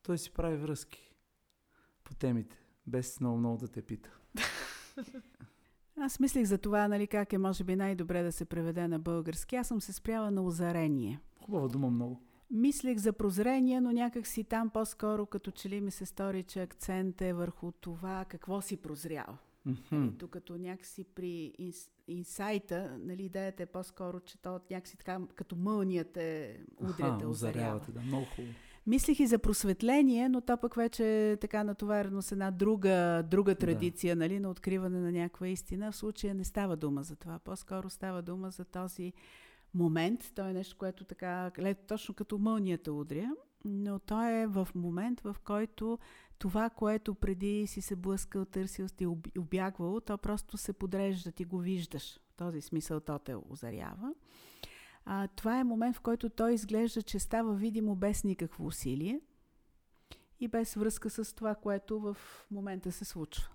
той си прави връзки по темите, без много много да те пита. Аз мислих за това, нали, как е може би най-добре да се преведе на български. Аз съм се спряла на озарение. Хубава дума много. Мислех за прозрение, но някак си там по-скоро, като че ли ми се стори, че акцент е върху това какво си прозрял. Mm-hmm. Нали, докато някакси при инс, инсайта, нали, идеята е по-скоро, че то някакси така, като мълнията е удряте, озарявате. Да, много хубаво. Мислих и за просветление, но то пък вече е така натоварено с една друга, друга традиция, да. нали, на откриване на някаква истина. В случая не става дума за това. По-скоро става дума за този момент. То е нещо, което така, точно като мълнията удря, но то е в момент, в който това, което преди си се блъскал, търсил, сте обягвало, то просто се подрежда, ти го виждаш. В този смисъл то те озарява а, това е момент, в който той изглежда, че става видимо без никакво усилие и без връзка с това, което в момента се случва.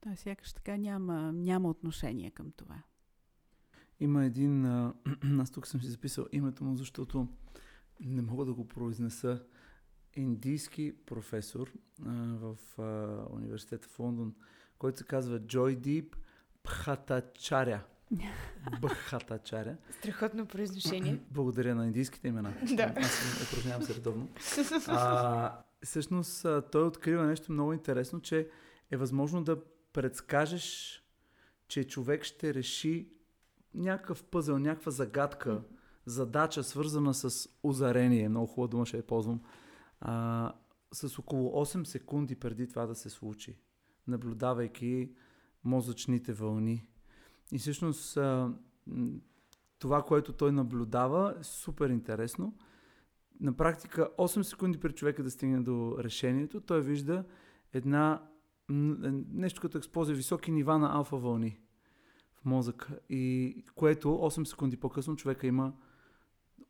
Той сякаш така няма, няма отношение към това. Има един, а, аз тук съм си записал името му, защото не мога да го произнеса, индийски професор а, в а, университета в Лондон, който се казва Джой Дип Пхатачаря. Бхатачаря. Страхотно произношение. Благодаря на индийските имена. Да. Аз упражнявам се редовно. А, всъщност той открива нещо много интересно, че е възможно да предскажеш, че човек ще реши някакъв пъзъл, някаква загадка, задача, свързана с озарение, много хубава дума ще я ползвам, а, с около 8 секунди преди това да се случи, наблюдавайки мозъчните вълни и всъщност това, което той наблюдава, е супер интересно. На практика 8 секунди пред човека да стигне до решението, той вижда една нещо като експлозия, високи нива на алфа вълни в мозъка. И което 8 секунди по-късно човека има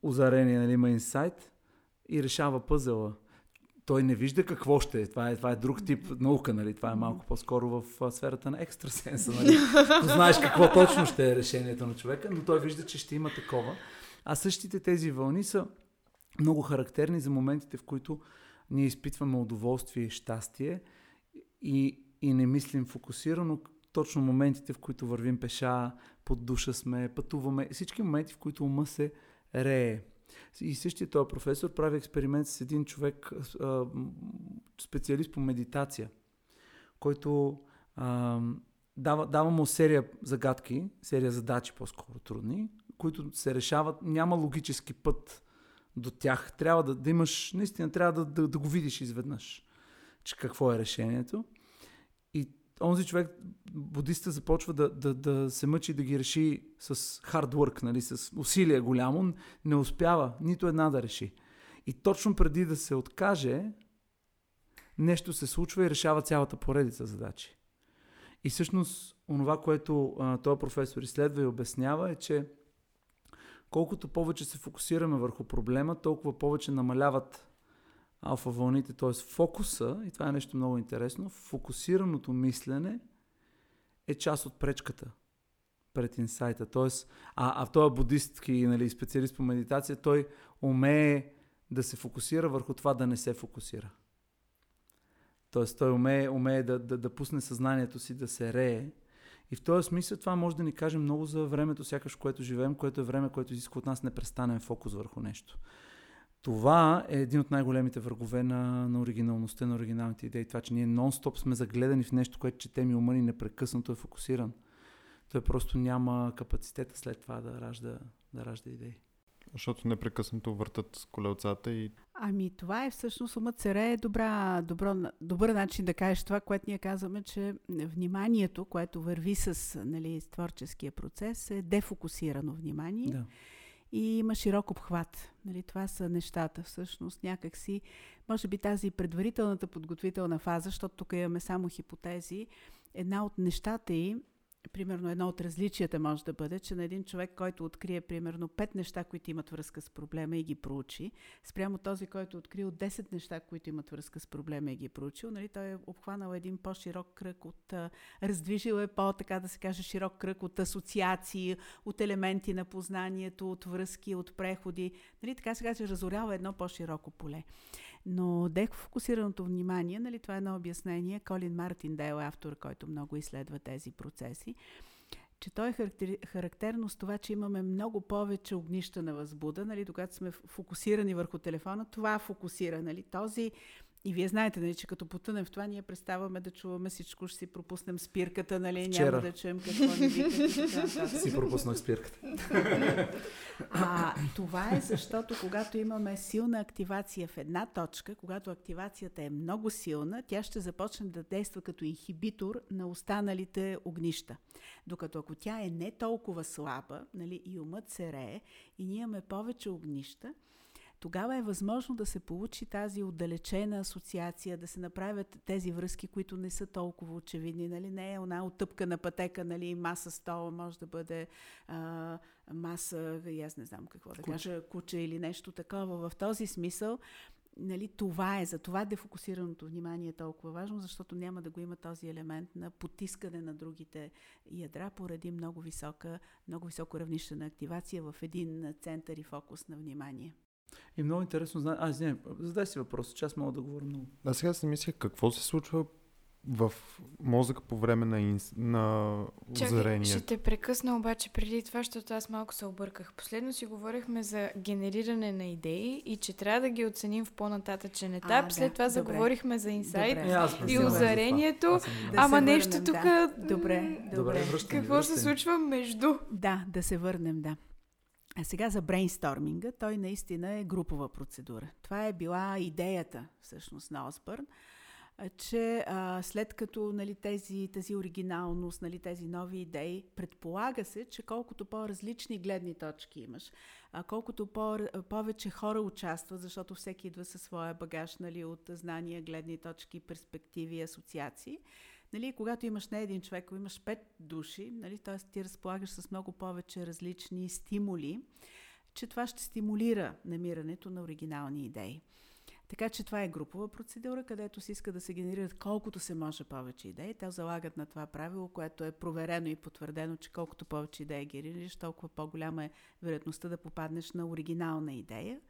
озарение, нали, има инсайт и решава пъзела. Той не вижда какво ще е. Това е, това е друг тип наука, нали? Това е малко по-скоро в а, сферата на екстрасенса, нали? знаеш какво точно ще е решението на човека, но той вижда, че ще има такова. А същите тези вълни са много характерни за моментите, в които ние изпитваме удоволствие и щастие и, и не мислим фокусирано, точно моментите, в които вървим пеша, под душа сме, пътуваме, всички моменти, в които ума се рее. И същия този професор прави експеримент с един човек, специалист по медитация, който дава, дава му серия загадки, серия задачи по-скоро трудни, които се решават, няма логически път до тях. Трябва да, да имаш, наистина трябва да, да, да го видиш изведнъж, че какво е решението. Онзи човек, будиста, започва да, да, да се мъчи да ги реши с work, нали, с усилие голямо, не успява нито една да реши. И точно преди да се откаже, нещо се случва и решава цялата поредица задачи. И всъщност, онова, което а, този професор изследва и обяснява е, че колкото повече се фокусираме върху проблема, толкова повече намаляват алфа вълните, т.е. фокуса, и това е нещо много интересно, фокусираното мислене е част от пречката пред инсайта. Тоест, а, а този будистки нали, специалист по медитация, той умее да се фокусира върху това да не се фокусира. Тоест, той умее, умее да, да, да пусне съзнанието си да се рее. И в този смисъл това може да ни каже много за времето, сякаш което живеем, което е време, което изисква от нас непрестанен фокус върху нещо. Това е един от най-големите врагове на, на оригиналността, на оригиналните идеи. Това, че ние нон-стоп сме загледани в нещо, което четем и ума ни непрекъснато е фокусиран. Той просто няма капацитета след това да ражда, да ражда идеи. Защото непрекъснато въртат колелцата и... Ами това е всъщност умът царе е добра, добро, добър начин да кажеш това, което ние казваме, че вниманието, което върви с нали, творческия процес е дефокусирано внимание. Да и има широк обхват. Нали, това са нещата всъщност. Някакси, може би тази предварителната подготвителна фаза, защото тук имаме само хипотези, една от нещата и примерно едно от различията може да бъде, че на един човек, който открие примерно пет неща, които имат връзка с проблема и ги проучи, спрямо този, който открил 10 неща, които имат връзка с проблема и ги проучил, нали, той е обхванал един по-широк кръг от, раздвижил е по, така да се каже, широк кръг от асоциации, от елементи на познанието, от връзки, от преходи. Нали, така се разорява едно по-широко поле. Но дефокусираното внимание, нали, това е едно обяснение. Колин Мартин Дейл е автор, който много изследва тези процеси че той е характер, характерно с това, че имаме много повече огнища на възбуда, нали, когато сме фокусирани върху телефона, това фокусира, нали, този и вие знаете, нали, че като потънем в това, ние преставаме да чуваме всичко, ще си пропуснем спирката, нали, Вчера. няма да чуем какво ни вика. Си пропуснах спирката. А, това е защото когато имаме силна активация в една точка, когато активацията е много силна, тя ще започне да действа като инхибитор на останалите огнища. Докато ако тя е не толкова слаба, нали, и умът се рее, и ние имаме повече огнища, тогава е възможно да се получи тази отдалечена асоциация, да се направят тези връзки, които не са толкова очевидни. Нали? Не е една отъпкана пътека, нали? маса стола може да бъде а, маса, и аз не знам какво да куче. кажа, куче или нещо такова. В този смисъл, нали, това е, за това дефокусираното внимание е толкова важно, защото няма да го има този елемент на потискане на другите ядра поради много, висока, много високо равнище на активация в един център и фокус на внимание. И много интересно, знае. а, не, задай си въпрос, че аз мога да говоря много. Аз сега си мисля какво се случва в мозъка по време на, инс... на озарение. ще те прекъсна обаче преди това, защото аз малко се обърках. Последно си говорихме за генериране на идеи и че трябва да ги оценим в по-нататъчен етап. А, След да, това добре. заговорихме за инсайт добре. и озарението. Да Ама нещо тук... Да. Добре, добре. добре Какво се случва между? Да, да се върнем, да. А сега за брейнсторминга, той наистина е групова процедура. Това е била идеята всъщност на Осбърн, че а, след като нали, тези, тази оригиналност, нали, тези нови идеи, предполага се, че колкото по-различни гледни точки имаш, а колкото по- повече хора участват, защото всеки идва със своя багаж нали, от знания, гледни точки, перспективи, асоциации, Нали, когато имаш не един човек, ако имаш пет души, нали, т.е. ти разполагаш с много повече различни стимули, че това ще стимулира намирането на оригинални идеи. Така че това е групова процедура, където се иска да се генерират колкото се може повече идеи. Те залагат на това правило, което е проверено и потвърдено, че колкото повече идеи генерираш, толкова по-голяма е вероятността да попаднеш на оригинална идея.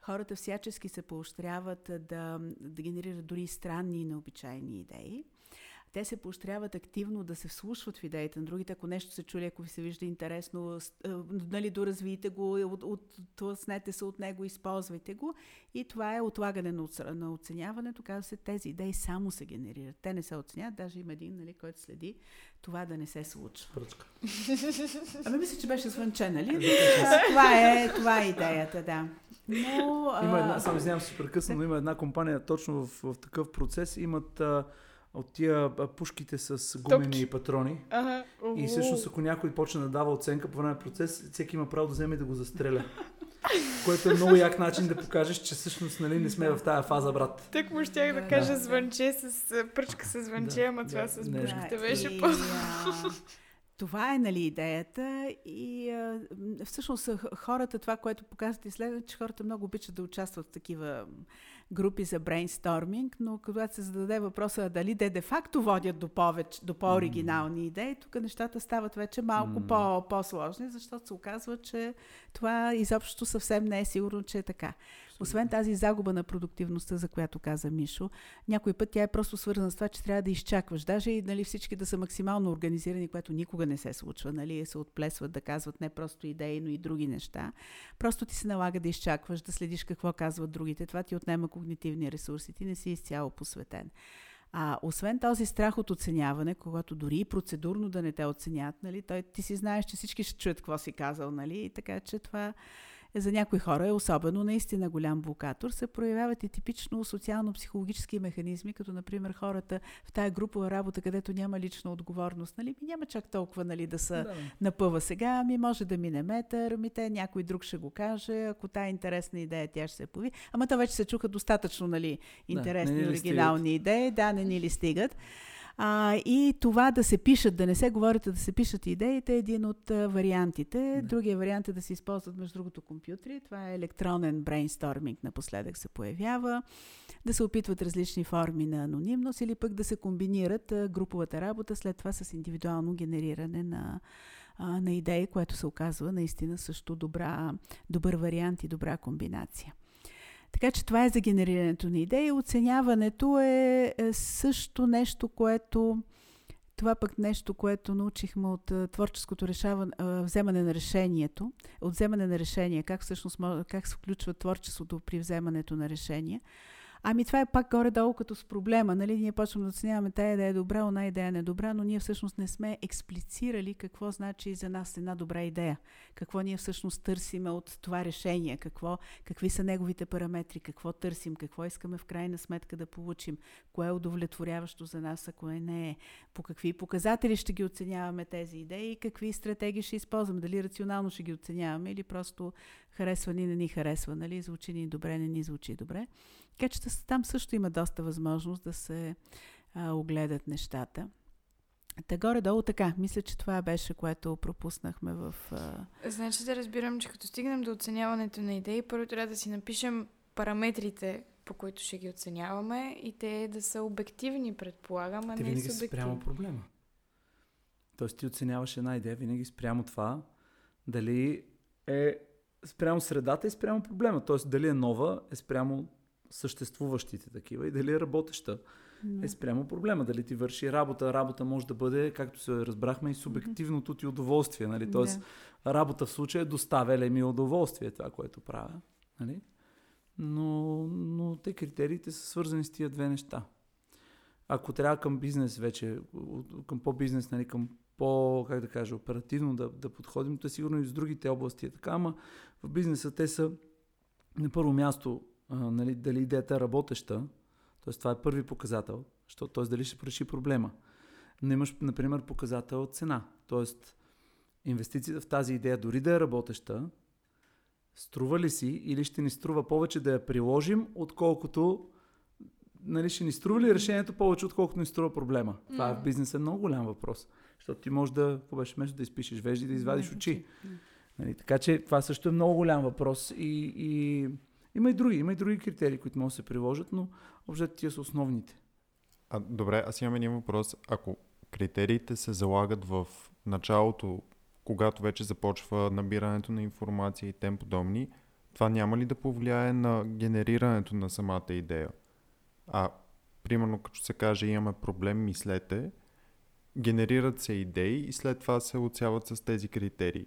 Хората всячески се поощряват да, да генерират дори странни и необичайни идеи те се поощряват активно да се вслушват в идеите на другите. Ако нещо се чули, ако ви се вижда интересно, нали, доразвийте го, от, от, тласнете се от него, използвайте го. И това е отлагане на, на оценяването. Казва се, тези идеи само се генерират. Те не се оценяват. Даже има един, нали, който следи това да не се случва. Пръчка. Ами мисля, че беше звънче, нали? това, е, това е идеята, да. Но, има една, само извинявам се, прекъсна, но има една компания точно в, в такъв процес. Имат а, от тия пушките с гумени Топки. патрони. Ага. И всъщност, ако някой почне да дава оценка по време на процес, всеки има право да вземе и да го застреля. Което е много як начин да покажеш, че всъщност нали, не сме в тази фаза, брат. Так му щях да, да кажа да. звънче с пръчка с звънче, да, ама това да, с пушката да, беше по това е нали, идеята и а, всъщност хората, това, което показват изследването, че хората много обичат да участват в такива групи за брейнсторминг, но когато се зададе въпроса дали те де-факто водят до, повече, до по-оригинални mm. идеи, тук нещата стават вече малко mm. по- по-сложни, защото се оказва, че това изобщо съвсем не е сигурно, че е така. Освен тази загуба на продуктивността, за която каза Мишо, някой път тя е просто свързана с това, че трябва да изчакваш. Даже и нали, всички да са максимално организирани, което никога не се случва, нали, се отплесват да казват не просто идеи, но и други неща. Просто ти се налага да изчакваш, да следиш какво казват другите. Това ти отнема когнитивни ресурси. Ти не си изцяло посветен. А освен този страх от оценяване, когато дори и процедурно да не те оценят, нали, той, ти си знаеш, че всички ще чуят какво си казал, нали, така че това за някои хора е особено наистина голям блокатор, се проявяват и типично социално-психологически механизми, като например хората в тая групова работа, където няма лична отговорност. Нали? Ми няма чак толкова нали, да са да. напъва сега, ами може да мине метър, ми те някой друг ще го каже, ако тая интересна идея, тя ще се появи. Ама то вече се чуха достатъчно нали, интересни, да, оригинални идеи, да, не ни ли стигат. А, и това да се пишат, да не се говорят, а да се пишат идеите е един от а, вариантите. Да. Другия вариант е да се използват между другото компютри. Това е електронен брейнсторминг напоследък се появява. Да се опитват различни форми на анонимност или пък да се комбинират а, груповата работа след това с индивидуално генериране на, а, на идеи, което се оказва наистина също добра, добър вариант и добра комбинация. Така че това е за генерирането на идеи. Оценяването е, е също нещо, което това пък нещо, което научихме от творческото решаване, вземане на решението, от вземане на решение, как всъщност как се включва творчеството при вземането на решение. Ами това е пак горе-долу като с проблема. Нали? Ние почваме да оценяваме тая идея е добра, она идея не е добра, но ние всъщност не сме експлицирали какво значи за нас една добра идея. Какво ние всъщност търсиме от това решение, какво, какви са неговите параметри, какво търсим, какво искаме в крайна сметка да получим, кое е удовлетворяващо за нас, ако е не е, по какви показатели ще ги оценяваме тези идеи и какви стратегии ще използваме, дали рационално ще ги оценяваме или просто харесва ни, не ни харесва, нали? звучи ни добре, не ни звучи добре. Така че там също има доста възможност да се а, огледат нещата. Та горе-долу така. Мисля, че това беше, което пропуснахме в... А... Значи да разбирам, че като стигнем до оценяването на идеи, първо трябва да си напишем параметрите, по които ще ги оценяваме и те да са обективни, предполагам, а те не винаги субективни. спрямо проблема. Тоест ти оценяваш една идея винаги спрямо това, дали е спрямо средата и спрямо проблема. Тоест дали е нова, е спрямо съществуващите такива и дали е работеща е спрямо проблема. Дали ти върши работа. Работа може да бъде, както се разбрахме, и субективното ти удоволствие. Нали? Тоест, работа в случая е доставя ми удоволствие това, което правя. Нали? Но, но те критериите са свързани с тия две неща. Ако трябва към бизнес вече, към по-бизнес, нали, към по, как да кажа, оперативно да, да подходим, то е сигурно и с другите области е така, ама в бизнеса те са на първо място а, нали, дали идеята е работеща, т.е. това е първи показател, т.е. дали ще реши проблема. Но имаш, например, показател цена, т.е. инвестицията в тази идея, дори да е работеща, струва ли си или ще ни струва повече да я приложим, отколкото нали, ще ни струва ли решението повече, отколкото ни струва проблема? Mm. Това е в бизнеса много голям въпрос. Защото ти можеш да, какво беше да изпишеш вежди, да извадиш очи. Нали, така че това също е много голям въпрос и, и Има и други, има и други критерии, които могат да се приложат, но общо тия са основните. А, добре, аз имам един въпрос. Ако критериите се залагат в началото, когато вече започва набирането на информация и тем подобни, това няма ли да повлияе на генерирането на самата идея? А, примерно, като се каже имаме проблем, мислете, генерират се идеи и след това се оцяват с тези критерии.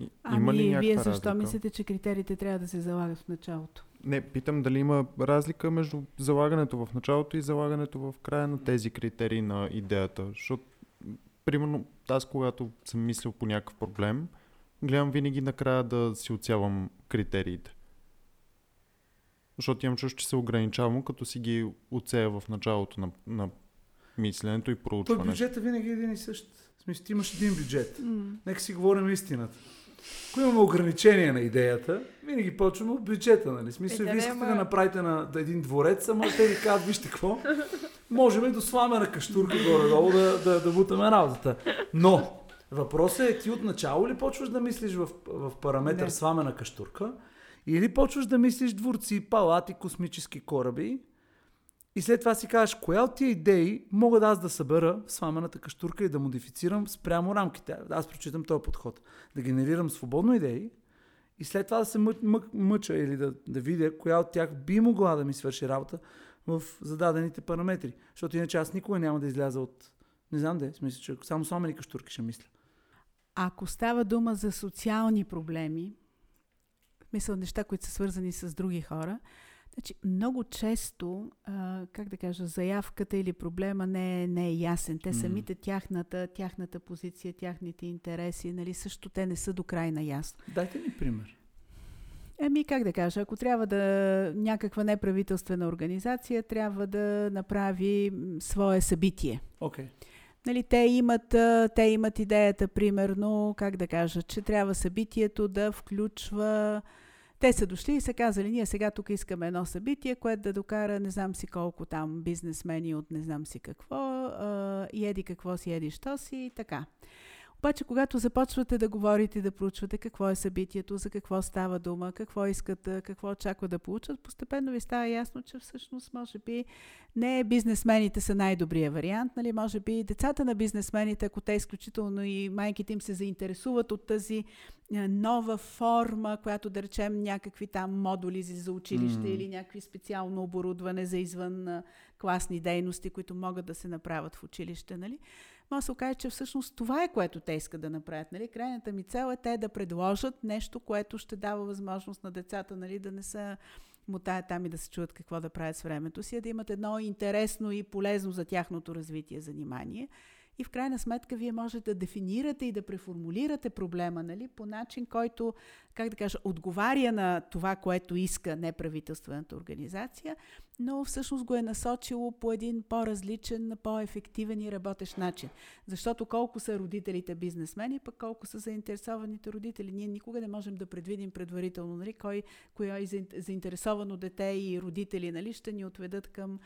И- Ами, ли вие защо разлика? мислите, че критериите трябва да се залагат в началото? Не, питам дали има разлика между залагането в началото и залагането в края на тези критерии на идеята. Защото, примерно, аз когато съм мислил по някакъв проблем, гледам винаги накрая да си отсявам критериите. Защото имам чувство, че се ограничавам, като си ги отсея в началото на, на мисленето и Той проучването. бюджета винаги е един и същ. В смисъл, ти имаш един бюджет. Нека си говорим истината. Ако имаме ограничения на идеята, винаги почваме от бюджета, нали? Смисъл, Е, вие искате да направите на един дворец, ама те ви казват, вижте какво, можем и до сламена каштурка горе-долу да, да, да бутаме работата. Но, въпросът е ти от начало ли почваш да мислиш в, в параметър Не. сламена каштурка, или почваш да мислиш дворци, палати, космически кораби, и след това си кажеш, коя от тия идеи мога да аз да събера в сламената каштурка и да модифицирам спрямо рамките. Аз прочитам този подход. Да генерирам свободно идеи и след това да се мъ- мъ- мъча или да, да видя коя от тях би могла да ми свърши работа в зададените параметри. Защото иначе аз никога няма да изляза от... Не знам де, в смисъл, че само сламени каштурки ще мисля. Ако става дума за социални проблеми, смисъл неща, които са свързани с други хора, значи много често, а, как да кажа, заявката или проблема не е, не е ясен. Те самите тяхната, тяхната позиция, тяхните интереси, нали, също те не са до край наясно. Дайте ми пример. Еми, как да кажа, ако трябва да някаква неправителствена организация трябва да направи свое събитие. Окей. Нали, те, имат, те имат идеята, примерно, как да кажа, че трябва събитието да включва... Те са дошли и са казали, ние сега тук искаме едно събитие, което да докара не знам си колко там бизнесмени от не знам си какво, а, еди какво си, еди що си и така. Обаче, когато започвате да говорите да проучвате какво е събитието, за какво става дума, какво искат, какво очакват да получат, постепенно ви става ясно, че всъщност може би не бизнесмените са най-добрия вариант, нали? може би децата на бизнесмените, ако те изключително и майките им се заинтересуват от тази нова форма, която да речем някакви там модули за училище М. или някакви специално оборудване за извън класни дейности, които могат да се направят в училище, нали? Може да се окаже, че всъщност това е което те искат да направят. Нали? Крайната ми цел е те да предложат нещо, което ще дава възможност на децата нали, да не са мутаят там и да се чуят какво да правят с времето си, а да имат едно интересно и полезно за тяхното развитие занимание. И в крайна сметка вие можете да дефинирате и да преформулирате проблема нали, по начин, който, как да кажа, отговаря на това, което иска неправителствената организация, но всъщност го е насочило по един по-различен, по-ефективен и работещ начин. Защото колко са родителите бизнесмени, пък колко са заинтересованите родители. Ние никога не можем да предвидим предварително нали, кой, кое е заин- заинтересовано дете и родители нали, ще ни отведат към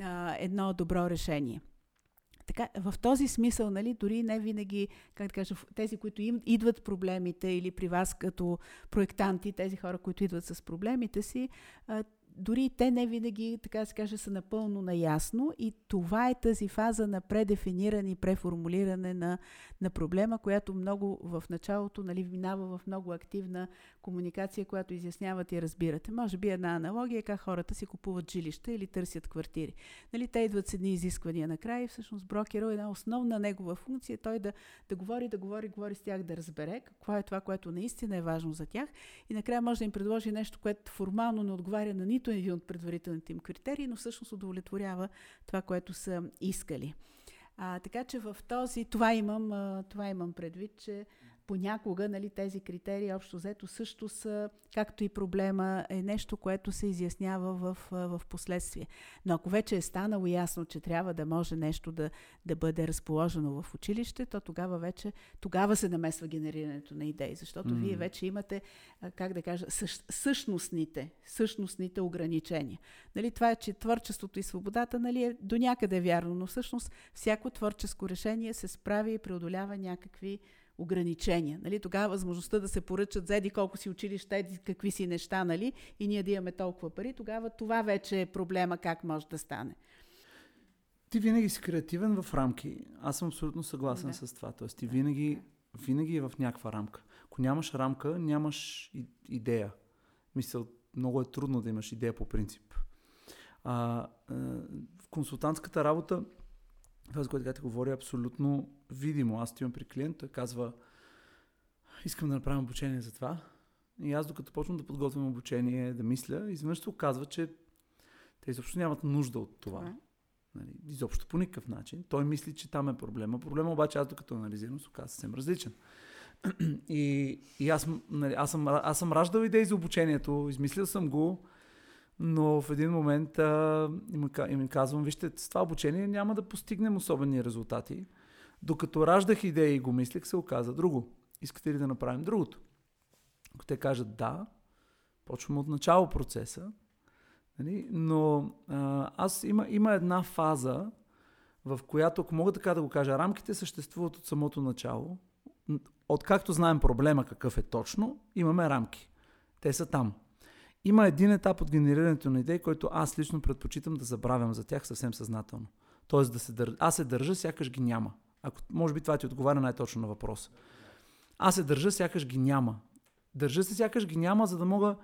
а, едно добро решение. Така, в този смисъл, нали, дори не винаги, как да кажа, тези, които им идват проблемите или при вас като проектанти, тези хора, които идват с проблемите си, дори те не винаги, така да се каже, са напълно наясно и това е тази фаза на предефиниране и преформулиране на, на проблема, която много в началото нали, минава в много активна комуникация, която изясняват и разбирате. Може би една аналогия е как хората си купуват жилища или търсят квартири. Нали, те идват с едни изисквания накрая и всъщност брокера е една основна негова функция, той да, да говори, да говори, говори с тях, да разбере какво е това, което наистина е важно за тях и накрая може да им предложи нещо, което формално не отговаря на нито един от предварителните им критерии, но всъщност удовлетворява това, което са искали. А, така че в този, това имам, това имам предвид, че понякога нали, тези критерии общо взето също са, както и проблема, е нещо, което се изяснява в, в последствие. Но ако вече е станало ясно, че трябва да може нещо да, да бъде разположено в училище, то тогава вече, тогава се намесва генерирането на идеи, защото М. вие вече имате, как да кажа, същ, същностните, същностните ограничения. Нали, това е, че творчеството и свободата нали, е до някъде вярно, но всъщност всяко творческо решение се справи и преодолява някакви ограничения. Нали? Тогава възможността да се поръчат за еди колко си училища, еди какви си неща, нали? и ние да имаме толкова пари, тогава това вече е проблема как може да стане. Ти винаги си креативен в рамки. Аз съм абсолютно съгласен Да. с това. Тоест, ти винаги, винаги е в някаква рамка. Ако нямаш рамка, нямаш и- идея. Мисля, много е трудно да имаш идея по принцип. А, а, в консултантската работа, това, за което ти говоря, е абсолютно видимо. Аз отивам при клиент, той казва, искам да направим обучение за това. И аз, докато почвам да подготвям обучение, да мисля, изведнъж се оказва, че те изобщо нямат нужда от това. Това е. Нали, изобщо по никакъв начин. Той мисли, че там е проблема. Проблема обаче аз докато анализирам се оказа съвсем различен. И, и аз, нали, аз, съм, аз съм раждал идеи за обучението, измислил съм го, но в един момент а, им, им казвам, вижте, с това обучение няма да постигнем особени резултати. Докато раждах идеи и го мислех, се оказа друго. Искате ли да направим другото? Ако те кажат да, почваме от начало процеса, Нали? Но а, аз има, има една фаза, в която, ако мога така да го кажа, рамките съществуват от самото начало. Откакто знаем проблема какъв е точно, имаме рамки. Те са там. Има един етап от генерирането на идеи, който аз лично предпочитам да забравям за тях съвсем съзнателно. Тоест да се държа, аз се държа, сякаш ги няма. Ако, може би това ти отговаря най-точно на въпроса. Аз се държа, сякаш ги няма. Държа се, сякаш ги няма, за да мога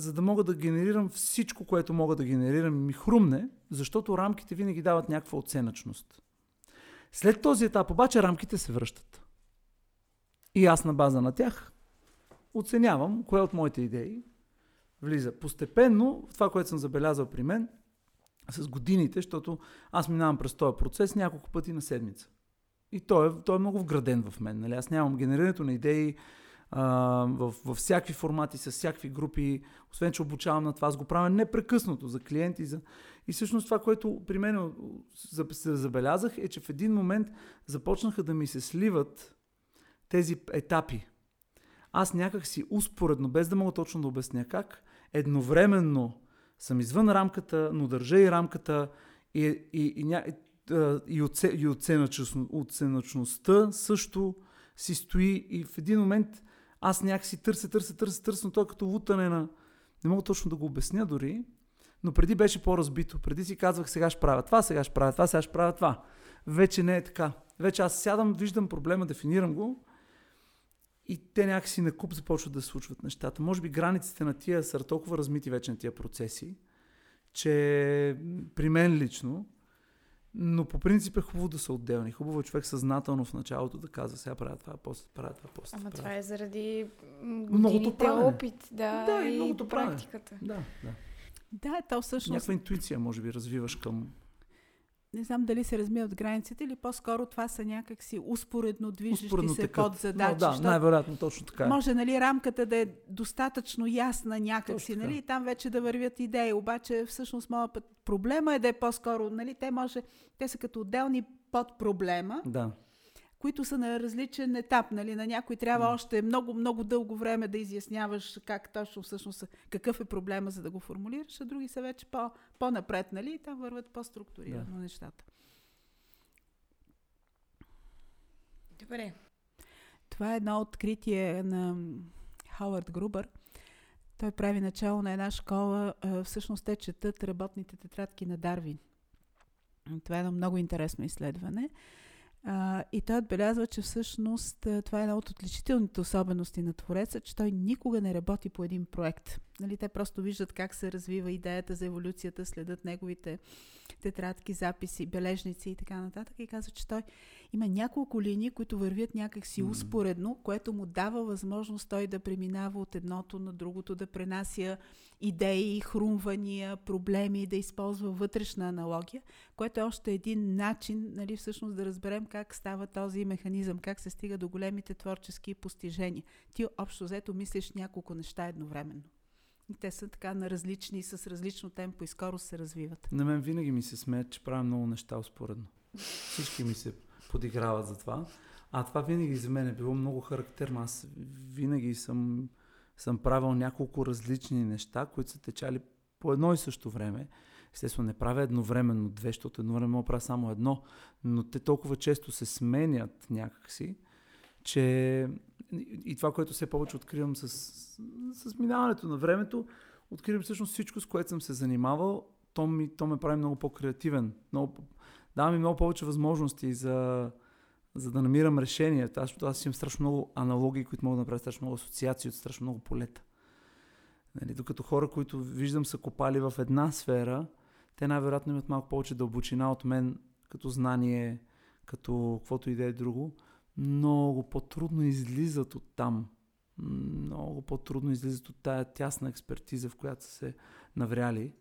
за да мога да генерирам всичко, което мога да генерирам ми хрумне, защото рамките винаги дават някаква оценъчност. След този етап обаче рамките се връщат. И аз на база на тях оценявам кое от моите идеи влиза. Постепенно, това, което съм забелязал при мен, с годините, защото аз минавам през този процес няколко пъти на седмица. И той е, той е много вграден в мен. Нали? Аз нямам генерирането на идеи, а, в, във всякакви формати, с всякакви групи, освен че обучавам на това, аз го правя непрекъснато за клиенти. За... И всъщност това, което при мен се забелязах, е, че в един момент започнаха да ми се сливат тези етапи. Аз някак си успоредно, без да мога точно да обясня как, едновременно съм извън рамката, но държа и рамката и, и, и, ня- и, оце, и оценъчност- оценъчността също си стои и в един момент аз някакси търся, търся, търся, търся, но то е като лутане на... Не мога точно да го обясня дори, но преди беше по-разбито. Преди си казвах, сега ще правя това, сега ще правя това, сега ще правя това. Вече не е така. Вече аз сядам, виждам проблема, дефинирам го и те някакси на куп започват да се случват нещата. Може би границите на тия са толкова размити вече на тия процеси, че при мен лично, но по принцип е хубаво да са отделни. Хубаво е човек съзнателно в началото да казва, сега правя това, после правя това, после Ама правя това е заради Многото правене. опит, да, Да, и и многото практиката. Да, да. Да, то всъщност Някаква интуиция, може би, развиваш към... не знам дали се размиват границите или по-скоро това са някакси успоредно движещи Успоредно се текат. под задачи. Но, да, най-вероятно точно така е. Може, нали, рамката да е достатъчно ясна някакси, така. нали, и там вече да вървят идеи. Обаче, всъщност, моят път, проблема е да е по-скоро, нали, те може, те са като отделни под проблема, Да. Които са на различен етап, нали, на някой трябва М. още много, много дълго време да изясняваш как точно всъщност, какъв е проблема, за да го формулираш, а други са вече по, по-напред, нали, и там върват по-структурирано нещата. Добре. Това е едно откритие на Хауърд Грубър. Той прави начало на една школа. Всъщност те четат работните тетрадки на Дарвин. Това е едно много интересно изследване. А, и той отбелязва, че всъщност това е една от отличителните особености на Твореца, че той никога не работи по един проект. Нали, те просто виждат как се развива идеята за еволюцията, следят неговите тетрадки, записи, бележници и така нататък. И казва, че той има няколко линии, които вървят някакси Мгм. успоредно, което му дава възможност той да преминава от едното на другото, да пренася идеи, хрумвания, проблеми, да използва вътрешна аналогия, което е още един начин, нали, всъщност да разберем как става този механизъм, как се стига до големите творчески постижения. Ти общо взето мислиш няколко неща едновременно. И те са така на различни, с различно темпо и скоро се развиват. На мен винаги ми се смеят, че правя много неща успоредно. Всички ми се подиграват за това. А това винаги за мен е било много характерно. Аз винаги съм, съм правил няколко различни неща, които са течали по едно и също време. Естествено, не правя едновременно две, защото едновременно мога правя само едно, но те толкова често се сменят някакси, че и това, което все повече откривам с, с минаването на времето, откривам всъщност всичко, с което съм се занимавал, то, ми, то ме прави много по-креативен. Много, дава ми много повече възможности за, за да намирам решения. Аз, аз имам страшно много аналогии, които могат да направят страшно много асоциации от страшно много полета. Нали, докато хора, които виждам са копали в една сфера, те най-вероятно имат малко повече дълбочина от мен, като знание, като каквото и да е друго. Много по-трудно излизат от там. Много по-трудно излизат от тая тясна експертиза, в която са се навряли.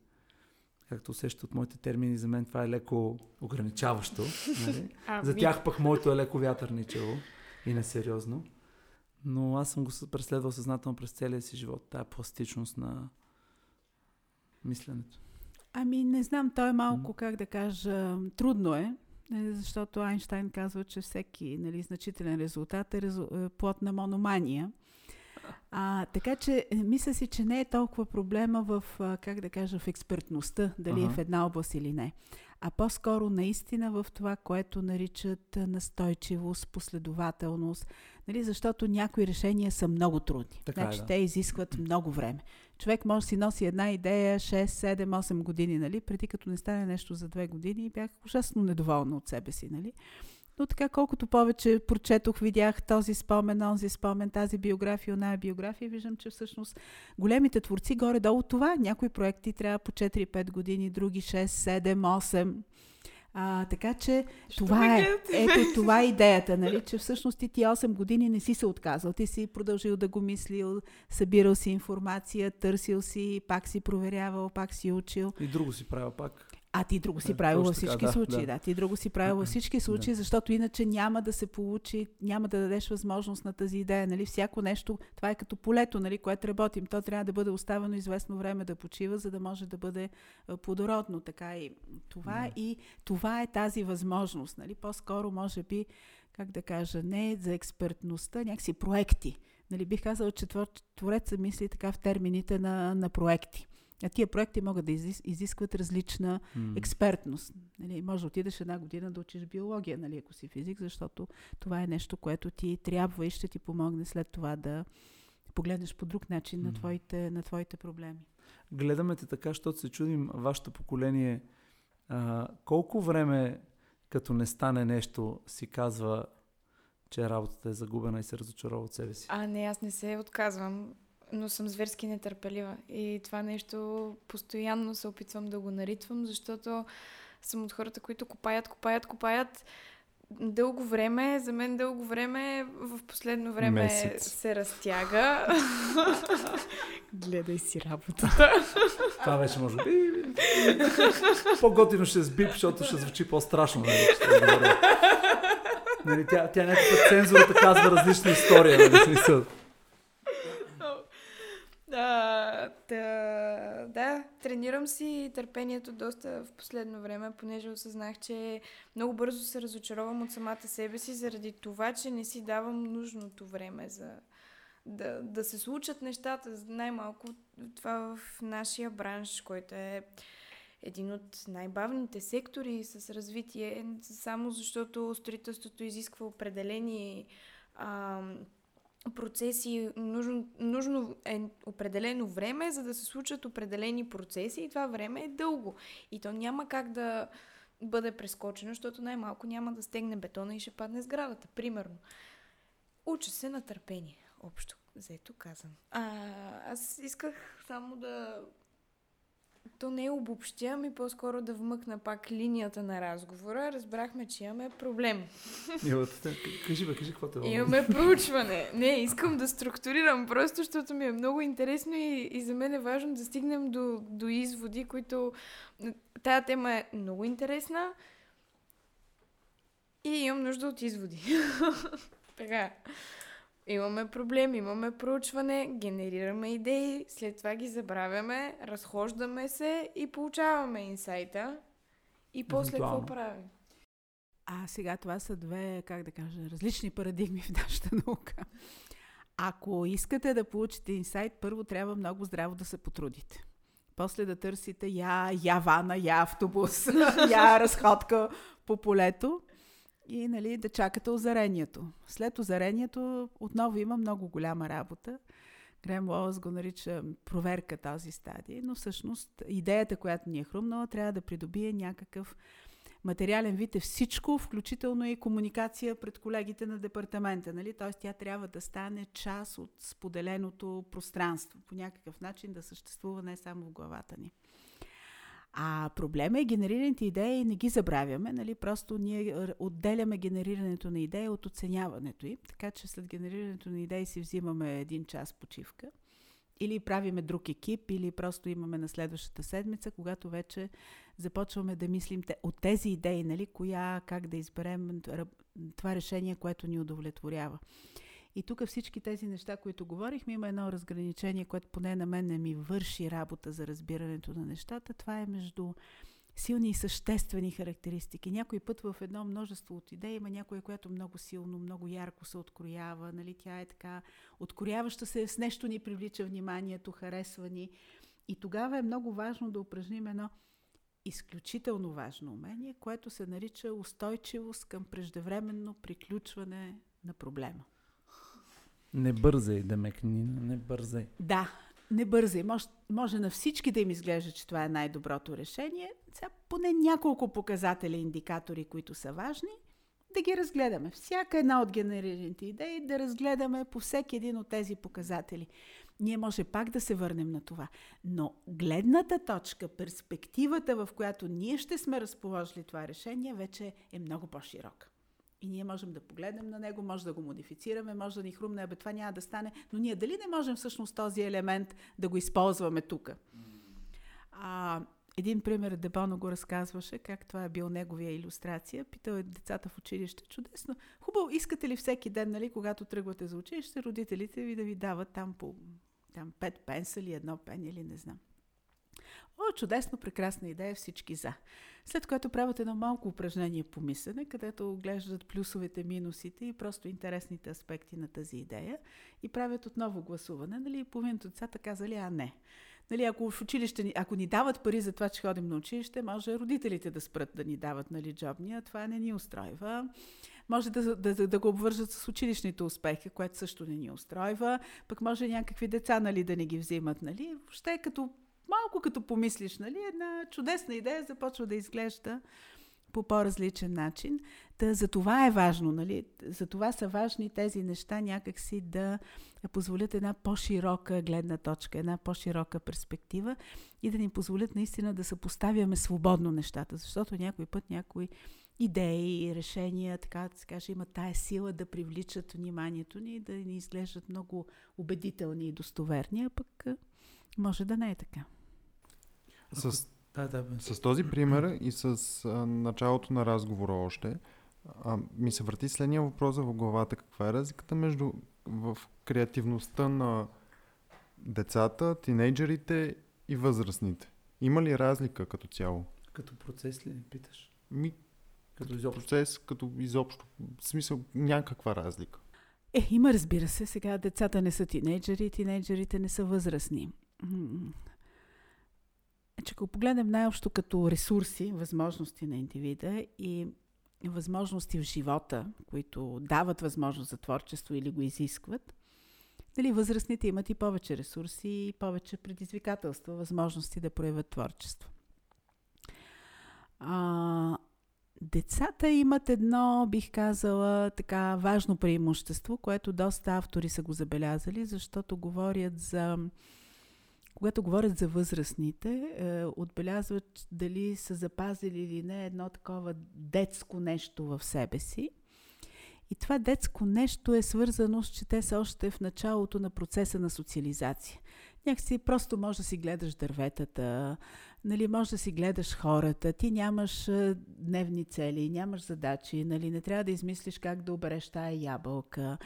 Както усещат от моите термини, за мен това е леко ограничаващо. Нали? За тях пък моето е леко вятърничево и несериозно. Но аз съм го преследвал съзнателно през целия си живот, тая пластичност на мисленето. Ами не знам, то е малко, как да кажа, трудно е, нали, защото Айнштайн казва, че всеки нали, значителен резултат е резу... Е плод на мономания. А, така че, е, мисля си, че не е толкова проблема в, как да кажа, в експертността, дали ага. е в една област или не а по-скоро наистина в това, което наричат настойчивост, последователност, нали, защото някои решения са много трудни. Така е, значи, е, да. те изискват много време. Човек може да си носи една идея 6, 7, 8 години, нали, преди като не стане нещо за 2 години бях ужасно недоволна от себе си. Нали. Но така, колкото повече прочетох, видях този спомен, онзи спомен, тази биография, оная биография, виждам, че всъщност големите творци горе-долу това. Някои проекти трябва по 4-5 години, други 6, 7, 8. А, така че Що това е, ето това е идеята, нали, че всъщност ти 8 години не си се отказал. Ти си продължил да го мислил, събирал си информация, търсил си, пак си проверявал, пак си учил. И друго си правил пак. А ти друго си да, правил във всички така, случаи. Да. да, ти друго си правил във всички случаи, да. защото иначе няма да се получи, няма да дадеш възможност на тази идея. Нали? Всяко нещо, това е като полето, нали, което работим. То трябва да бъде оставено известно време да почива, за да може да бъде плодородно. Така и това, да. и това е тази възможност. Нали? По-скоро, може би, как да кажа, не за експертността, някакси проекти. Нали, бих казала, че творец мисли така в термините на, на проекти. А тия проекти могат да изискват различна mm. експертност. Нали, може да отидеш една година да учиш биология, нали, ако си физик, защото това е нещо, което ти трябва и ще ти помогне след това да погледнеш по друг начин mm. на, твоите, на твоите проблеми. Гледаме те така, защото се чудим вашето поколение. А, колко време, като не стане нещо, си казва, че работата е загубена и се разочарова от себе си? А, не, аз не се отказвам но съм зверски нетърпелива. И това нещо постоянно се опитвам да го наритвам, защото съм от хората, които копаят, копаят, копаят дълго време, за мен дълго време, в последно време Месец. се разтяга. Гледай си работата. Това вече може би... По-готино ще сбип, защото ще звучи по-страшно. Нали, нали, тя, тя някаква цензурата казва различна история. Нали, смисъл. Да, да, тренирам си търпението доста в последно време, понеже осъзнах, че много бързо се разочаровам от самата себе си, заради това, че не си давам нужното време за да, да се случат нещата. Най-малко това в нашия бранш, който е един от най-бавните сектори с развитие, само защото строителството изисква определени а, процеси, нужно, нужно е определено време, за да се случат определени процеси и това време е дълго. И то няма как да бъде прескочено, защото най-малко няма да стегне бетона и ще падне сградата, примерно. Уча се на търпение, общо взето казвам. А, аз исках само да то не е обобщя, ами по-скоро да вмъкна пак линията на разговора. Разбрахме, че имаме проблем. кажи бе, кажи какво те Имаме проучване. Не, искам да структурирам просто, защото ми е много интересно и, и за мен е важно да стигнем до, до изводи, които... Тая тема е много интересна и имам нужда от изводи. така. Имаме проблем, имаме проучване, генерираме идеи, след това ги забравяме, разхождаме се и получаваме инсайта. И после какво правим? А сега това са две, как да кажа, различни парадигми в нашата наука. Ако искате да получите инсайт, първо трябва много здраво да се потрудите. После да търсите я, я вана, я автобус, я разходка по полето и нали, да чакате озарението. След озарението отново има много голяма работа. Грем Лоус го нарича проверка тази стадия, но всъщност идеята, която ни е хрумнала, трябва да придобие някакъв материален вид е всичко, включително и комуникация пред колегите на департамента. Нали? Т.е. тя трябва да стане част от споделеното пространство, по някакъв начин да съществува не само в главата ни. А проблема е генерираните идеи не ги забравяме, нали? просто ние отделяме генерирането на идеи от оценяването им, така че след генерирането на идеи си взимаме един час почивка или правиме друг екип, или просто имаме на следващата седмица, когато вече започваме да мислим от тези идеи, нали, коя, как да изберем това решение, което ни удовлетворява. И тук всички тези неща, които говорихме, има едно разграничение, което поне на мен не ми върши работа за разбирането на нещата. Това е между силни и съществени характеристики. Някой път в едно множество от идеи има някоя, която много силно, много ярко се откроява. Нали? Тя е така открояваща се, с нещо ни привлича вниманието, харесва ни. И тогава е много важно да упражним едно изключително важно умение, което се нарича устойчивост към преждевременно приключване на проблема. Не бързай, Демекнина, не бързай. Да, не бързай. Може, може на всички да им изглежда, че това е най-доброто решение. Сега поне няколко показатели, индикатори, които са важни, да ги разгледаме. Всяка една от генерираните идеи да разгледаме по всеки един от тези показатели. Ние може пак да се върнем на това. Но гледната точка, перспективата, в която ние ще сме разположили това решение, вече е много по-широка. И ние можем да погледнем на него, може да го модифицираме, може да ни хрумне, абе това няма да стане, но ние дали не можем всъщност този елемент да го използваме тук? Един пример Дебоно го разказваше, как това е бил неговия иллюстрация. Питал е децата в училище. Чудесно. Хубаво, искате ли всеки ден, нали, когато тръгвате за училище, родителите ви да ви дават там по там, пет пенса или едно пен или не знам. О, чудесно, прекрасна идея, всички за. След което правят едно малко упражнение по мислене, където оглеждат плюсовете, минусите и просто интересните аспекти на тази идея и правят отново гласуване. Нали, половината от децата казали, а не. Нали, ако в училище, ако ни дават пари за това, че ходим на училище, може родителите да спрат да ни дават нали, джобни, това не ни устройва. Може да, да, да, да го обвържат с училищните успехи, което също не ни устройва. Пък може някакви деца нали, да не ги взимат. Нали. Въобще като малко като помислиш, нали, една чудесна идея започва да изглежда по по-различен начин. Та, за това е важно, нали? За това са важни тези неща някакси да позволят една по-широка гледна точка, една по-широка перспектива и да ни позволят наистина да съпоставяме свободно нещата, защото някой път някои идеи решения, така да се каже, имат тая сила да привличат вниманието ни и да ни изглеждат много убедителни и достоверни, а пък може да не е така. С, да, да, бе. с този пример и с а, началото на разговора още, а, ми се върти следния въпрос в главата. Каква е разликата между в креативността на децата, тинейджерите и възрастните? Има ли разлика като цяло? Като процес ли питаш? Ми, като изобщо. процес, като изобщо. В смисъл някаква разлика. Е, има разбира се. Сега децата не са тинейджери, тинейджерите не са възрастни че ако погледнем най-общо като ресурси, възможности на индивида и възможности в живота, които дават възможност за творчество или го изискват, дали възрастните имат и повече ресурси и повече предизвикателства, възможности да проявят творчество. А, децата имат едно, бих казала, така важно преимущество, което доста автори са го забелязали, защото говорят за когато говорят за възрастните, е, отбелязват дали са запазили или не едно такова детско нещо в себе си. И това детско нещо е свързано с, че те са още в началото на процеса на социализация. Някакси просто може да си гледаш дърветата, нали, може да си гледаш хората, ти нямаш е, дневни цели, нямаш задачи, нали, не трябва да измислиш как да обереш тая ябълка,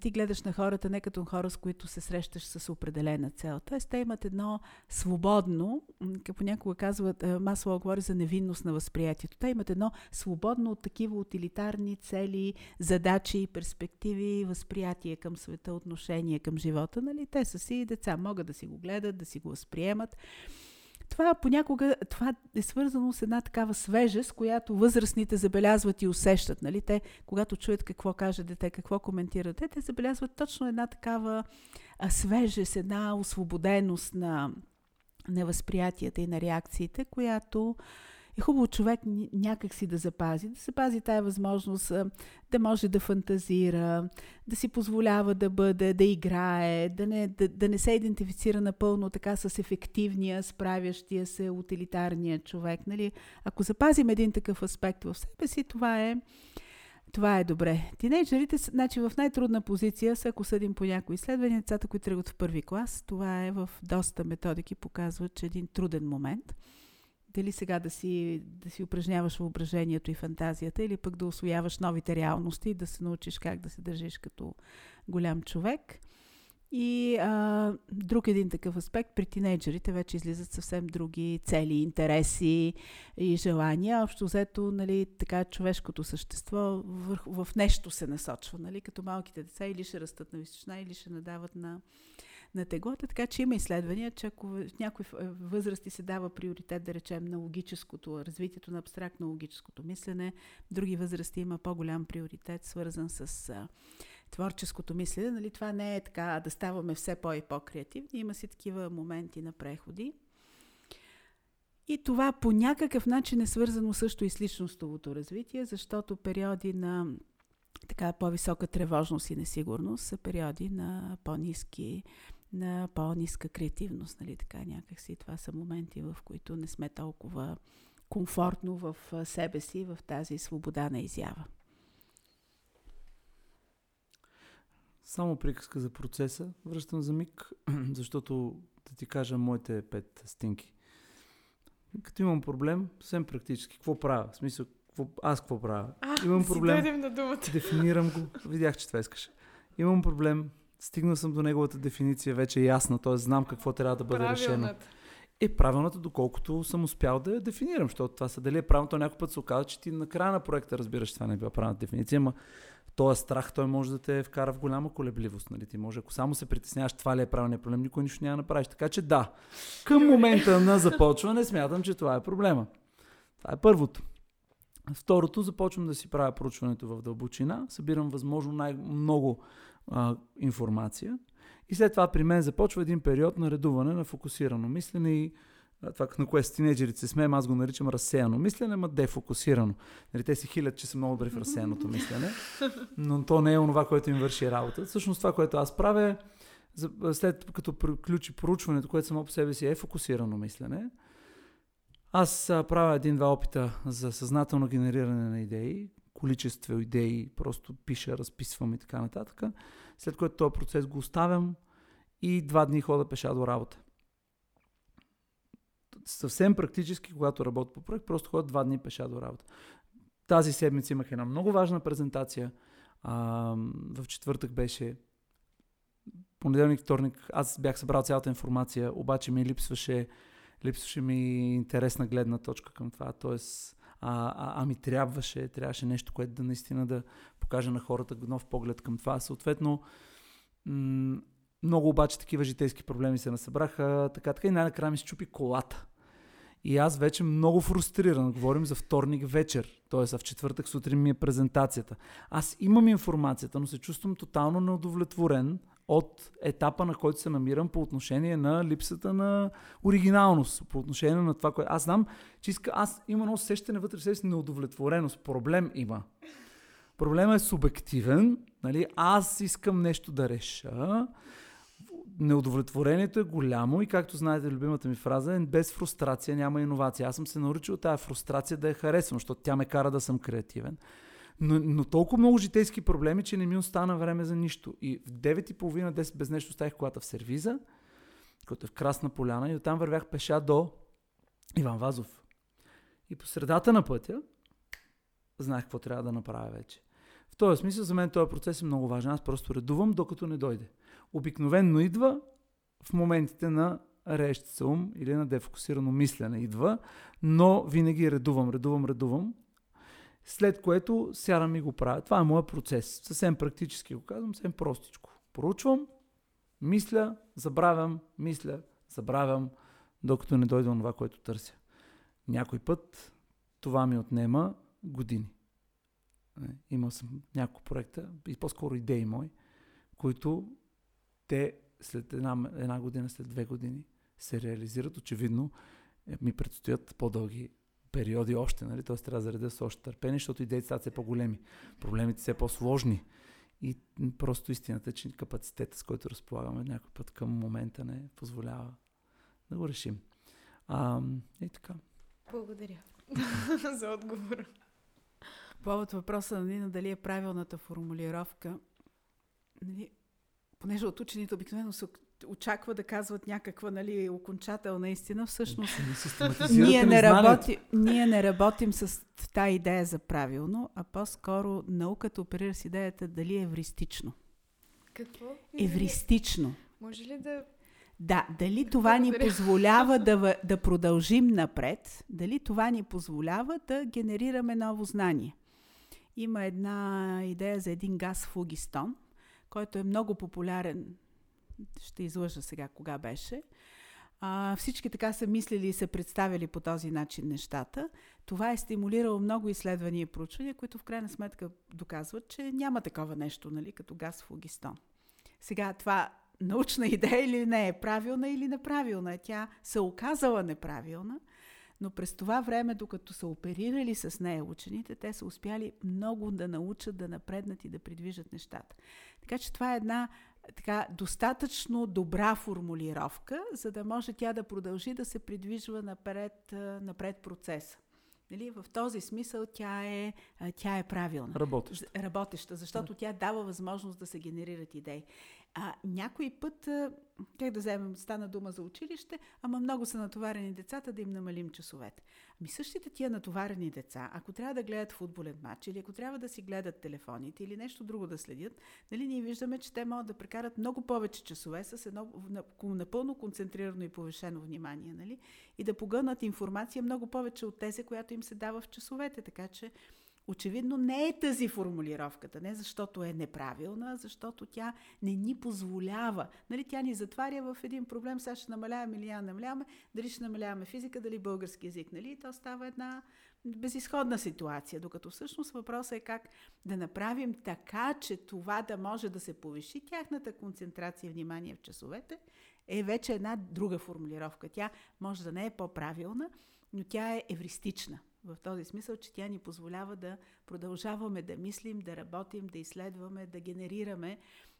ти гледаш на хората не като хора, с които се срещаш с определена цел. Тоест, те имат едно свободно, като понякога казват, Масло говори за невинност на възприятието. Те имат едно свободно от такива утилитарни цели, задачи, перспективи, възприятие към света, отношение към живота. Нали? Те са си деца, могат да си го гледат, да си го възприемат. Това понякога това е свързано с една такава свежест, която възрастните забелязват и усещат. Нали? Те, когато чуят какво каже дете, какво коментира дете, те забелязват точно една такава свежест, една освободеност на, на възприятията и на реакциите, която е хубаво човек някак си да запази, да запази тая възможност да може да фантазира, да си позволява да бъде, да играе, да не, да, да не се идентифицира напълно така с ефективния, справящия се, утилитарния човек. Нали? Ако запазим един такъв аспект в себе си, това е, това е добре. Тинейджерите, значи в най-трудна позиция са, ако съдим по някои изследвания, децата, които тръгват в първи клас, това е в доста методики, показват, че е един труден момент – дали сега да си, да си упражняваш въображението и фантазията, или пък да освояваш новите реалности да се научиш как да се държиш като голям човек. И а, друг един такъв аспект, при тинейджерите вече излизат съвсем други цели, интереси и желания. Общо взето, нали, така човешкото същество в, в нещо се насочва. Нали, като малките деца или ще растат на височина, или ще надават на, на теглото, така че има изследвания, че ако в някои възрасти се дава приоритет, да речем, на логическото, развитието на абстрактно логическото мислене, други възрасти има по-голям приоритет, свързан с а, творческото мислене. Нали, това не е така да ставаме все по- и по-креативни, има си такива моменти на преходи. И това по някакъв начин е свързано също и с личностовото развитие, защото периоди на така по-висока тревожност и несигурност са периоди на по-низки на по-ниска креативност, нали така някакси. Това са моменти, в които не сме толкова комфортно в себе си, в тази свобода на изява. Само приказка за процеса. Връщам за миг, защото да ти кажа моите пет стинки. Като имам проблем, съвсем практически, какво правя? В смисъл, какво, аз какво правя? А, имам проблем. Да на думата. Дефинирам го. Видях, че това искаш. Имам проблем, стигнал съм до неговата дефиниция, вече е ясна, т.е. знам какво трябва да бъде Правилната. решено. Е правилната, доколкото съм успял да я дефинирам, защото това са дали е правилното, някой път се оказа, че ти на края на проекта разбираш, това не е била правилната дефиниция, но този страх той може да те вкара в голяма колебливост. Нали? Ти може, ако само се притесняваш, това ли е правилният проблем, никой нищо няма да направиш. Така че да, към момента на започване смятам, че това е проблема. Това е първото. Второто, започвам да си правя проучването в дълбочина, събирам възможно най-много а, информация. И след това при мен започва един период на редуване на фокусирано мислене и това, на което с тинейджерите се смеем, аз го наричам разсеяно мислене, ма дефокусирано. Нали, те си хилят, че са много добри в разсеяното мислене, но то не е онова, което им върши работа. Всъщност това, което аз правя след като приключи проучването, което само по себе си е фокусирано мислене, аз правя един-два опита за съзнателно генериране на идеи, количество идеи, просто пиша, разписвам и така нататък. След което този процес го оставям и два дни хода пеша до работа. Съвсем практически, когато работя по проект, просто ходя два дни пеша до работа. Тази седмица имах една много важна презентация. А, в четвъртък беше понеделник, вторник, аз бях събрал цялата информация, обаче ми липсваше, липсваше ми интересна гледна точка към това. Тоест, а, а, ами трябваше, трябваше нещо, което да наистина да покаже на хората нов поглед към това. Съответно, м- много обаче такива житейски проблеми се насъбраха, така, така и най-накрая ми се чупи колата. И аз вече много фрустриран. Говорим за вторник вечер, т.е. в четвъртък сутрин ми е презентацията. Аз имам информацията, но се чувствам тотално неудовлетворен от етапа, на който се намирам по отношение на липсата на оригиналност, по отношение на това, което... Аз знам, че иска... Аз имам едно усещане вътре себе си неудовлетвореност. Проблем има. Проблемът е субективен. Нали? Аз искам нещо да реша. Неудовлетворението е голямо и както знаете, любимата ми фраза е без фрустрация няма иновация. Аз съм се научил тази фрустрация да я харесвам, защото тя ме кара да съм креативен. Но, но толкова много житейски проблеми, че не ми остана време за нищо. И в 9.30-10 без нещо оставих колата в сервиза, който е в Красна поляна и оттам вървях пеша до Иван Вазов. И по средата на пътя знаех какво трябва да направя вече. В този смисъл за мен този процес е много важен. Аз просто редувам, докато не дойде. Обикновенно идва в моментите на рещ ум или на дефокусирано мислене идва, но винаги редувам, редувам, редувам след което сядам и го правя. Това е моят процес. Съвсем практически го казвам, съвсем простичко. Поручвам, мисля, забравям, мисля, забравям, докато не дойде това, което търся. Някой път това ми отнема години. Е, имал съм няколко проекта, и по-скоро идеи мои, които те след една, една година, след две години се реализират. Очевидно е, ми предстоят по-дълги периоди още, нали? Тоест трябва да заредя с още търпение, защото идеите стават все по-големи. Проблемите все по-сложни. И просто истината е, че капацитета, с който разполагаме някой път към момента не позволява да го решим. А, и така. Благодаря за отговора. Повод въпроса на Нина дали е правилната формулировка. Нали, понеже от учените обикновено се очаква да казват някаква нали, окончателна истина, всъщност ние не, работи, ние не работим с тази идея за правилно, а по-скоро науката оперира с идеята дали е евристично. Какво? Евристично. Може ли да да, дали това ни позволява да, да продължим напред, дали това ни позволява да генерираме ново знание. Има една идея за един газ фугистон, който е много популярен. Ще излъжа сега кога беше. А, всички така са мислили и са представили по този начин нещата. Това е стимулирало много изследвания и проучвания, които в крайна сметка доказват, че няма такова нещо, нали, като газ фугистон. Сега това научна идея или не е правилна или неправилна. Тя се оказала неправилна, но през това време, докато са оперирали с нея учените, те са успяли много да научат да напреднат и да придвижат нещата. Така че това е една така, достатъчно добра формулировка, за да може тя да продължи да се придвижва напред, напред процеса. Нали? В този смисъл тя е, тя е правилна. Работеща. Работеща, защото да. тя дава възможност да се генерират идеи. А някой път, как да вземем, стана дума за училище, ама много са натоварени децата да им намалим часовете. Ами същите тия натоварени деца, ако трябва да гледат футболен матч или ако трябва да си гледат телефоните или нещо друго да следят, нали, ние виждаме, че те могат да прекарат много повече часове с едно напълно концентрирано и повишено внимание, нали, и да погълнат информация много повече от тези, която им се дава в часовете. Така че Очевидно не е тази формулировката, не защото е неправилна, защото тя не ни позволява. Нали, тя ни затваря в един проблем, сега ще намаляваме или няма намаляваме, дали ще намаляваме физика, дали български язик. Нали? То става една безисходна ситуация, докато всъщност въпросът е как да направим така, че това да може да се повиши тяхната концентрация и внимание в часовете, е вече една друга формулировка. Тя може да не е по-правилна, но тя е евристична в този смисъл, че тя ни позволява да продължаваме да мислим, да работим, да изследваме, да генерираме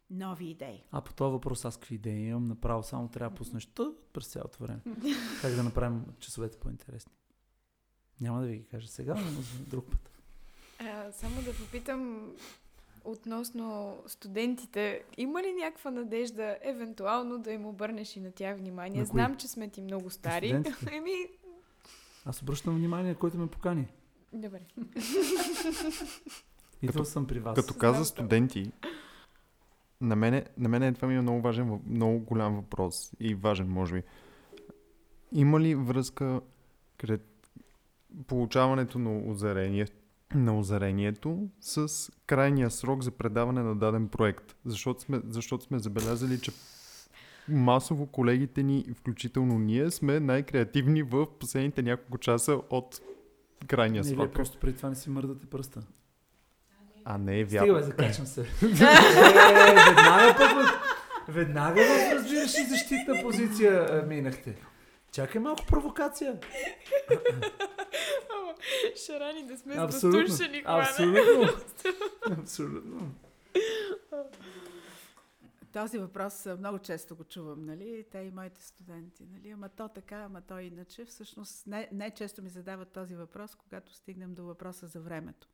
нови идеи. А по този въпрос аз какви идеи имам? Направо само трябва да пуснеш през цялото време. как да направим часовете по-интересни? Няма да ви ги кажа сега, но за друг път. А, само да попитам относно студентите. Има ли някаква надежда, евентуално, да им обърнеш и на тях внимание? На Знам, че сме ти много стари. Еми, аз обръщам внимание, който ме покани. Добре. Идвал съм при вас. Като каза студенти, на мене, на мене това ми е много важен, много голям въпрос и важен, може би. Има ли връзка кред получаването на озарение, на озарението с крайния срок за предаване на даден проект? Защото сме, защото сме забелязали, че масово колегите ни, включително ние, сме най-креативни в последните няколко часа от крайния срок. Не, просто преди това не си мърдате пръста. А не е вярно. Стига, закачам се. е, веднага пък, веднага в разбираш и защитна позиция е, минахте. Чакай малко провокация. Шарани да сме абсолютно, Абсолютно. Абсолютно. Този въпрос много често го чувам, нали? Те и моите студенти, нали? Ама то така, ама то иначе. Всъщност най- най-често ми задават този въпрос, когато стигнем до въпроса за времето.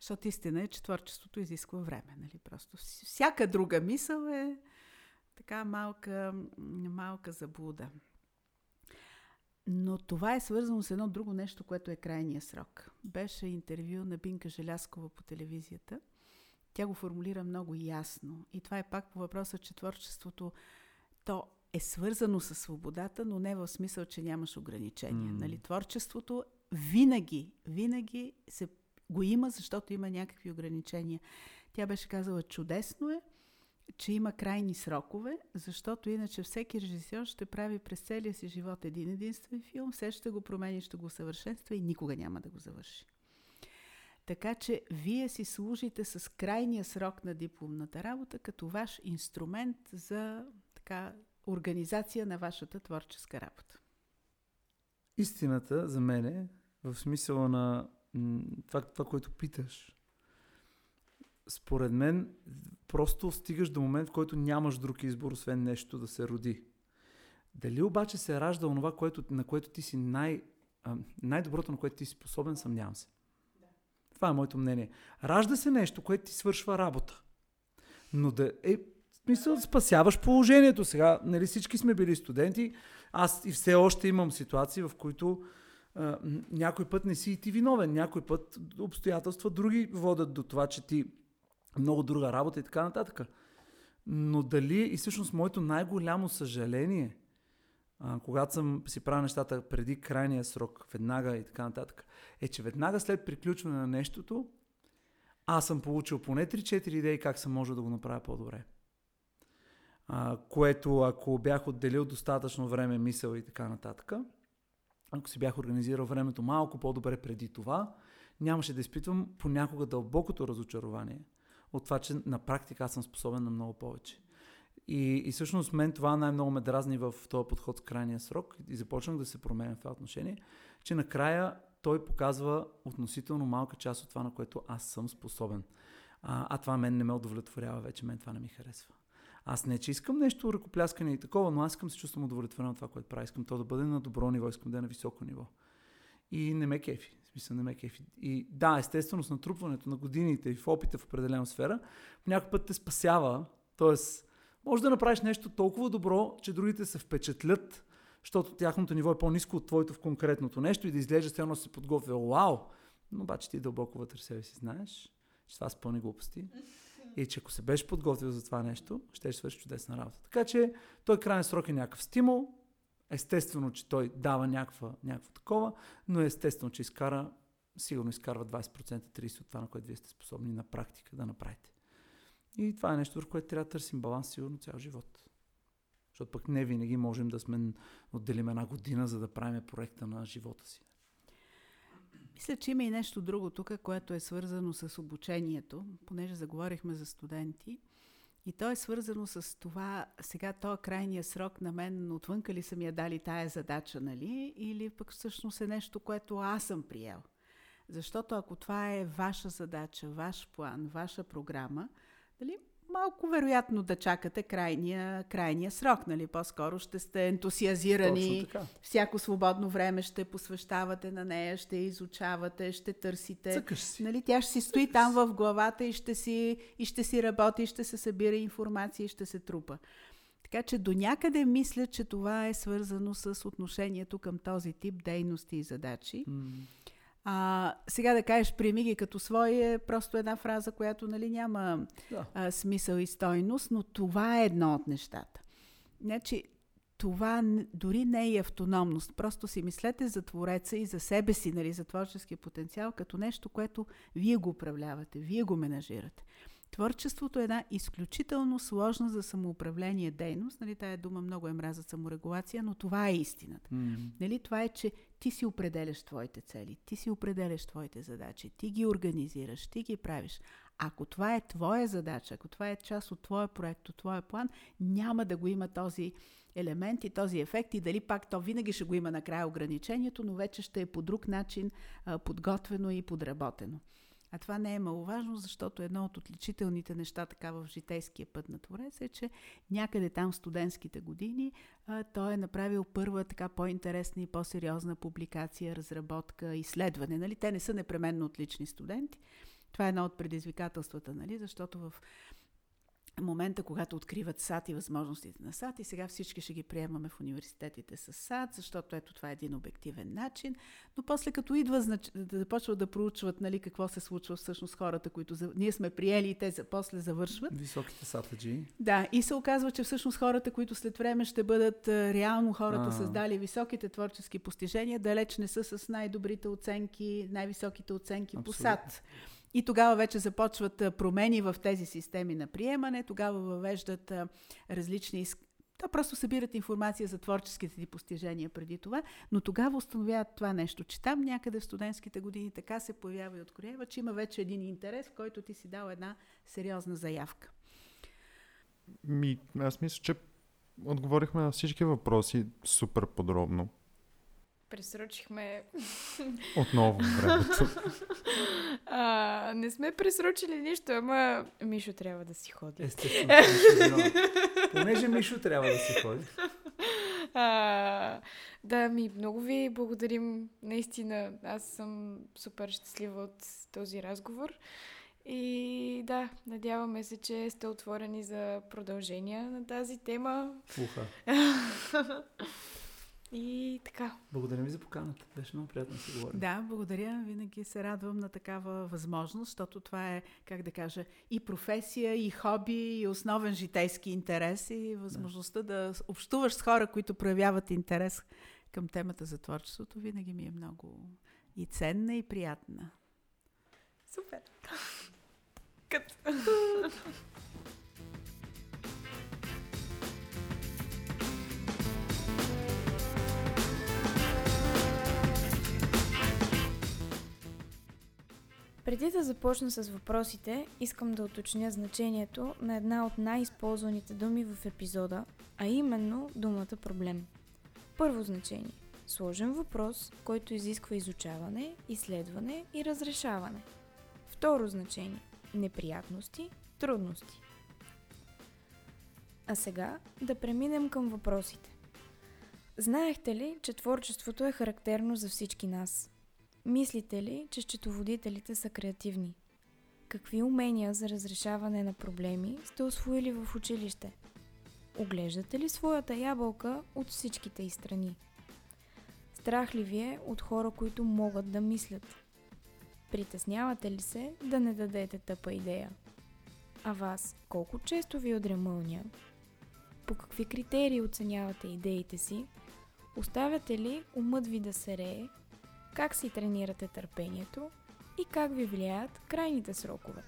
Защото истина е, че творчеството изисква време, нали? Просто всяка друга мисъл е така малка, малка заблуда. Но това е свързано с едно друго нещо, което е крайния срок. Беше интервю на Бинка Желяскова по телевизията – тя го формулира много ясно. И това е пак по въпроса, че творчеството то е свързано с свободата, но не в смисъл, че нямаш ограничения. Mm. Нали? Творчеството винаги, винаги се, го има, защото има някакви ограничения. Тя беше казала, чудесно е, че има крайни срокове, защото иначе всеки режисьор ще прави през целия си живот един единствен филм, все ще го промени, ще го съвършенства и никога няма да го завърши. Така че вие си служите с крайния срок на дипломната работа като ваш инструмент за така, организация на вашата творческа работа. Истината за мен е в смисъла на това, това, което питаш. Според мен, просто стигаш до момент, в който нямаш друг избор, освен нещо да се роди. Дали обаче се ражда онова, което, на което ти си най, най-доброто, на което ти си способен, съмнявам се. Това е моето мнение. Ражда се нещо, което ти свършва работа. Но да е смисъл, спасяваш положението. Сега, нали всички сме били студенти. Аз и все още имам ситуации, в които а, някой път не си и ти виновен. Някой път обстоятелства други водят до това, че ти много друга работа и така нататък. Но дали и всъщност моето най-голямо съжаление, а, когато съм си правил нещата преди крайния срок, веднага и така нататък, е, че веднага след приключване на нещото, аз съм получил поне 3-4 идеи как съм може да го направя по-добре. А, което ако бях отделил достатъчно време, мисъл и така нататък, ако си бях организирал времето малко по-добре преди това, нямаше да изпитвам понякога дълбокото разочарование от това, че на практика аз съм способен на много повече. И, и всъщност мен това най-много ме дразни в този подход с крайния срок и започнах да се променя в това отношение, че накрая той показва относително малка част от това, на което аз съм способен. А, а това мен не ме удовлетворява вече, мен това не ми харесва. Аз не, че искам нещо ръкопляскане и такова, но аз искам се чувствам удовлетворен от това, което правя. Искам то да бъде на добро ниво, искам да е на високо ниво. И не ме кефи. В смисъл не ме кефи. И да, естествено с натрупването на годините и в опита в определена сфера, някой път те спасява. Тоест, може да направиш нещо толкова добро, че другите се впечатлят, защото тяхното ниво е по-низко от твоето в конкретното нещо и да изглежда все едно се подготвя. Вау! Но обаче ти дълбоко вътре себе си знаеш, че това са пълни глупости. И че ако се беше подготвил за това нещо, ще свърши чудесна работа. Така че той крайен срок е някакъв стимул. Естествено, че той дава някаква, някакво такова, но естествено, че изкара, сигурно изкарва 20%, 30% от това, на което вие сте способни на практика да направите. И това е нещо, върху което трябва да търсим баланс сигурно цял живот. Защото пък не винаги можем да сме отделим една година, за да правим проекта на живота си. Мисля, че има и нещо друго тук, което е свързано с обучението, понеже заговорихме за студенти. И то е свързано с това, сега то е крайния срок на мен, отвънка ли са ми я дали тая задача, нали? Или пък всъщност е нещо, което аз съм приел. Защото ако това е ваша задача, ваш план, ваша програма, дали, малко вероятно да чакате крайния, крайния срок, нали? По-скоро ще сте ентусиазирани, всяко свободно време ще посвещавате на нея, ще изучавате, ще търсите. си. Нали? Тя ще си стои Цъкаш там в главата и ще си, и ще си работи, и ще се събира информация и ще се трупа. Така че до някъде мисля, че това е свързано с отношението към този тип дейности и задачи. Mm. А, сега да кажеш приеми ги като свои е просто една фраза, която нали, няма да. а, смисъл и стойност, но това е едно от нещата. Значи, това дори не е автономност. Просто си мислете за твореца и за себе си, нали, за творческия потенциал, като нещо, което вие го управлявате, вие го менажирате. Творчеството е една изключително сложна за самоуправление дейност. Нали, тая дума много е мраза саморегулация, но това е истината. Mm. Нали, това е, че ти си определяш твоите цели, ти си определяш твоите задачи, ти ги организираш, ти ги правиш. Ако това е твоя задача, ако това е част от твоя проект, от твоя план, няма да го има този елемент и този ефект и дали пак то винаги ще го има накрая ограничението, но вече ще е по друг начин а, подготвено и подработено. А това не е маловажно, защото едно от отличителните неща така в житейския път на Творец е, че някъде там в студентските години а, той е направил първа така по-интересна и по-сериозна публикация, разработка, изследване. Нали? Те не са непременно отлични студенти. Това е едно от предизвикателствата, нали? защото в момента, когато откриват САД и възможностите на САД и сега всички ще ги приемаме в университетите с САД, защото ето това е един обективен начин, но после като идва знач... да започват да проучват нали, какво се случва всъщност хората, които за... ние сме приели и те за... после завършват. Високите сатаджи. Да, и се оказва, че всъщност хората, които след време ще бъдат реално хората А-а. създали високите творчески постижения, далеч не са с най-добрите оценки, най-високите оценки Абсолютно. по САД. И тогава вече започват промени в тези системи на приемане, тогава въвеждат различни то просто събират информация за творческите ти постижения преди това, но тогава установяват това нещо, че там някъде в студентските години така се появява и откроява, че има вече един интерес, в който ти си дал една сериозна заявка. Ми, аз мисля, че отговорихме на всички въпроси супер подробно. Пресрочихме. Отново времето. а, не сме пресрочили нищо, ама Мишо трябва да си ходи. Естествено. Понеже Мишо трябва да си ходи. А, да, ми много ви благодарим. Наистина, аз съм супер щастлива от този разговор. И да, надяваме се, че сте отворени за продължение на тази тема. Уха. И така. Благодаря ви за поканата. Беше много приятно да си говорим. Да, благодаря. Винаги се радвам на такава възможност, защото това е, как да кажа, и професия, и хоби, и основен житейски интерес, и възможността да, да общуваш с хора, които проявяват интерес към темата за творчеството, винаги ми е много и ценна, и приятна. Супер! Като... Преди да започна с въпросите, искам да уточня значението на една от най-използваните думи в епизода, а именно думата проблем. Първо значение – сложен въпрос, който изисква изучаване, изследване и разрешаване. Второ значение – неприятности, трудности. А сега да преминем към въпросите. Знаехте ли, че творчеството е характерно за всички нас – Мислите ли, че счетоводителите са креативни? Какви умения за разрешаване на проблеми сте освоили в училище? Оглеждате ли своята ябълка от всичките и страни? Страх ли ви е от хора, които могат да мислят? Притеснявате ли се да не дадете тъпа идея? А вас колко често ви одремълня? По какви критерии оценявате идеите си? Оставяте ли умът ви да се рее как си тренирате търпението и как ви влияят крайните срокове.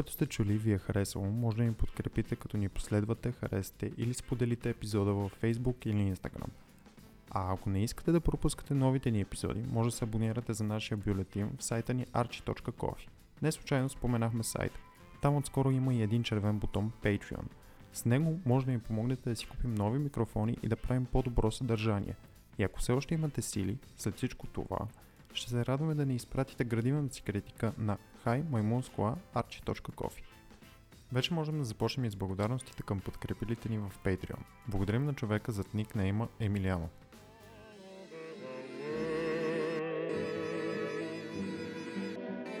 Което сте чули ви е харесало, може да ни подкрепите като ни последвате, харесате или споделите епизода във Facebook или Instagram. А ако не искате да пропускате новите ни епизоди, може да се абонирате за нашия бюлетин в сайта ни archi.coffee. Не случайно споменахме сайт. Там отскоро има и един червен бутон Patreon. С него може да ни помогнете да си купим нови микрофони и да правим по-добро съдържание. И ако все още имате сили, след всичко това, ще се радваме да ни изпратите градивната си критика на hi Вече можем да започнем и с благодарностите към подкрепилите ни в Patreon. Благодарим на човека зад никнейма Емилиано.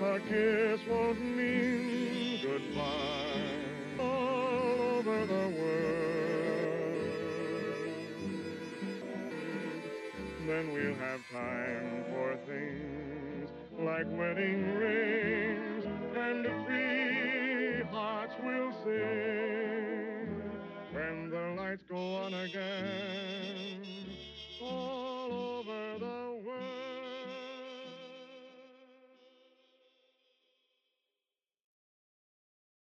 A kiss won't mean goodbye all over the world. Then we'll have time for things like wedding rings, and free hearts will sing when the lights go on again. Oh,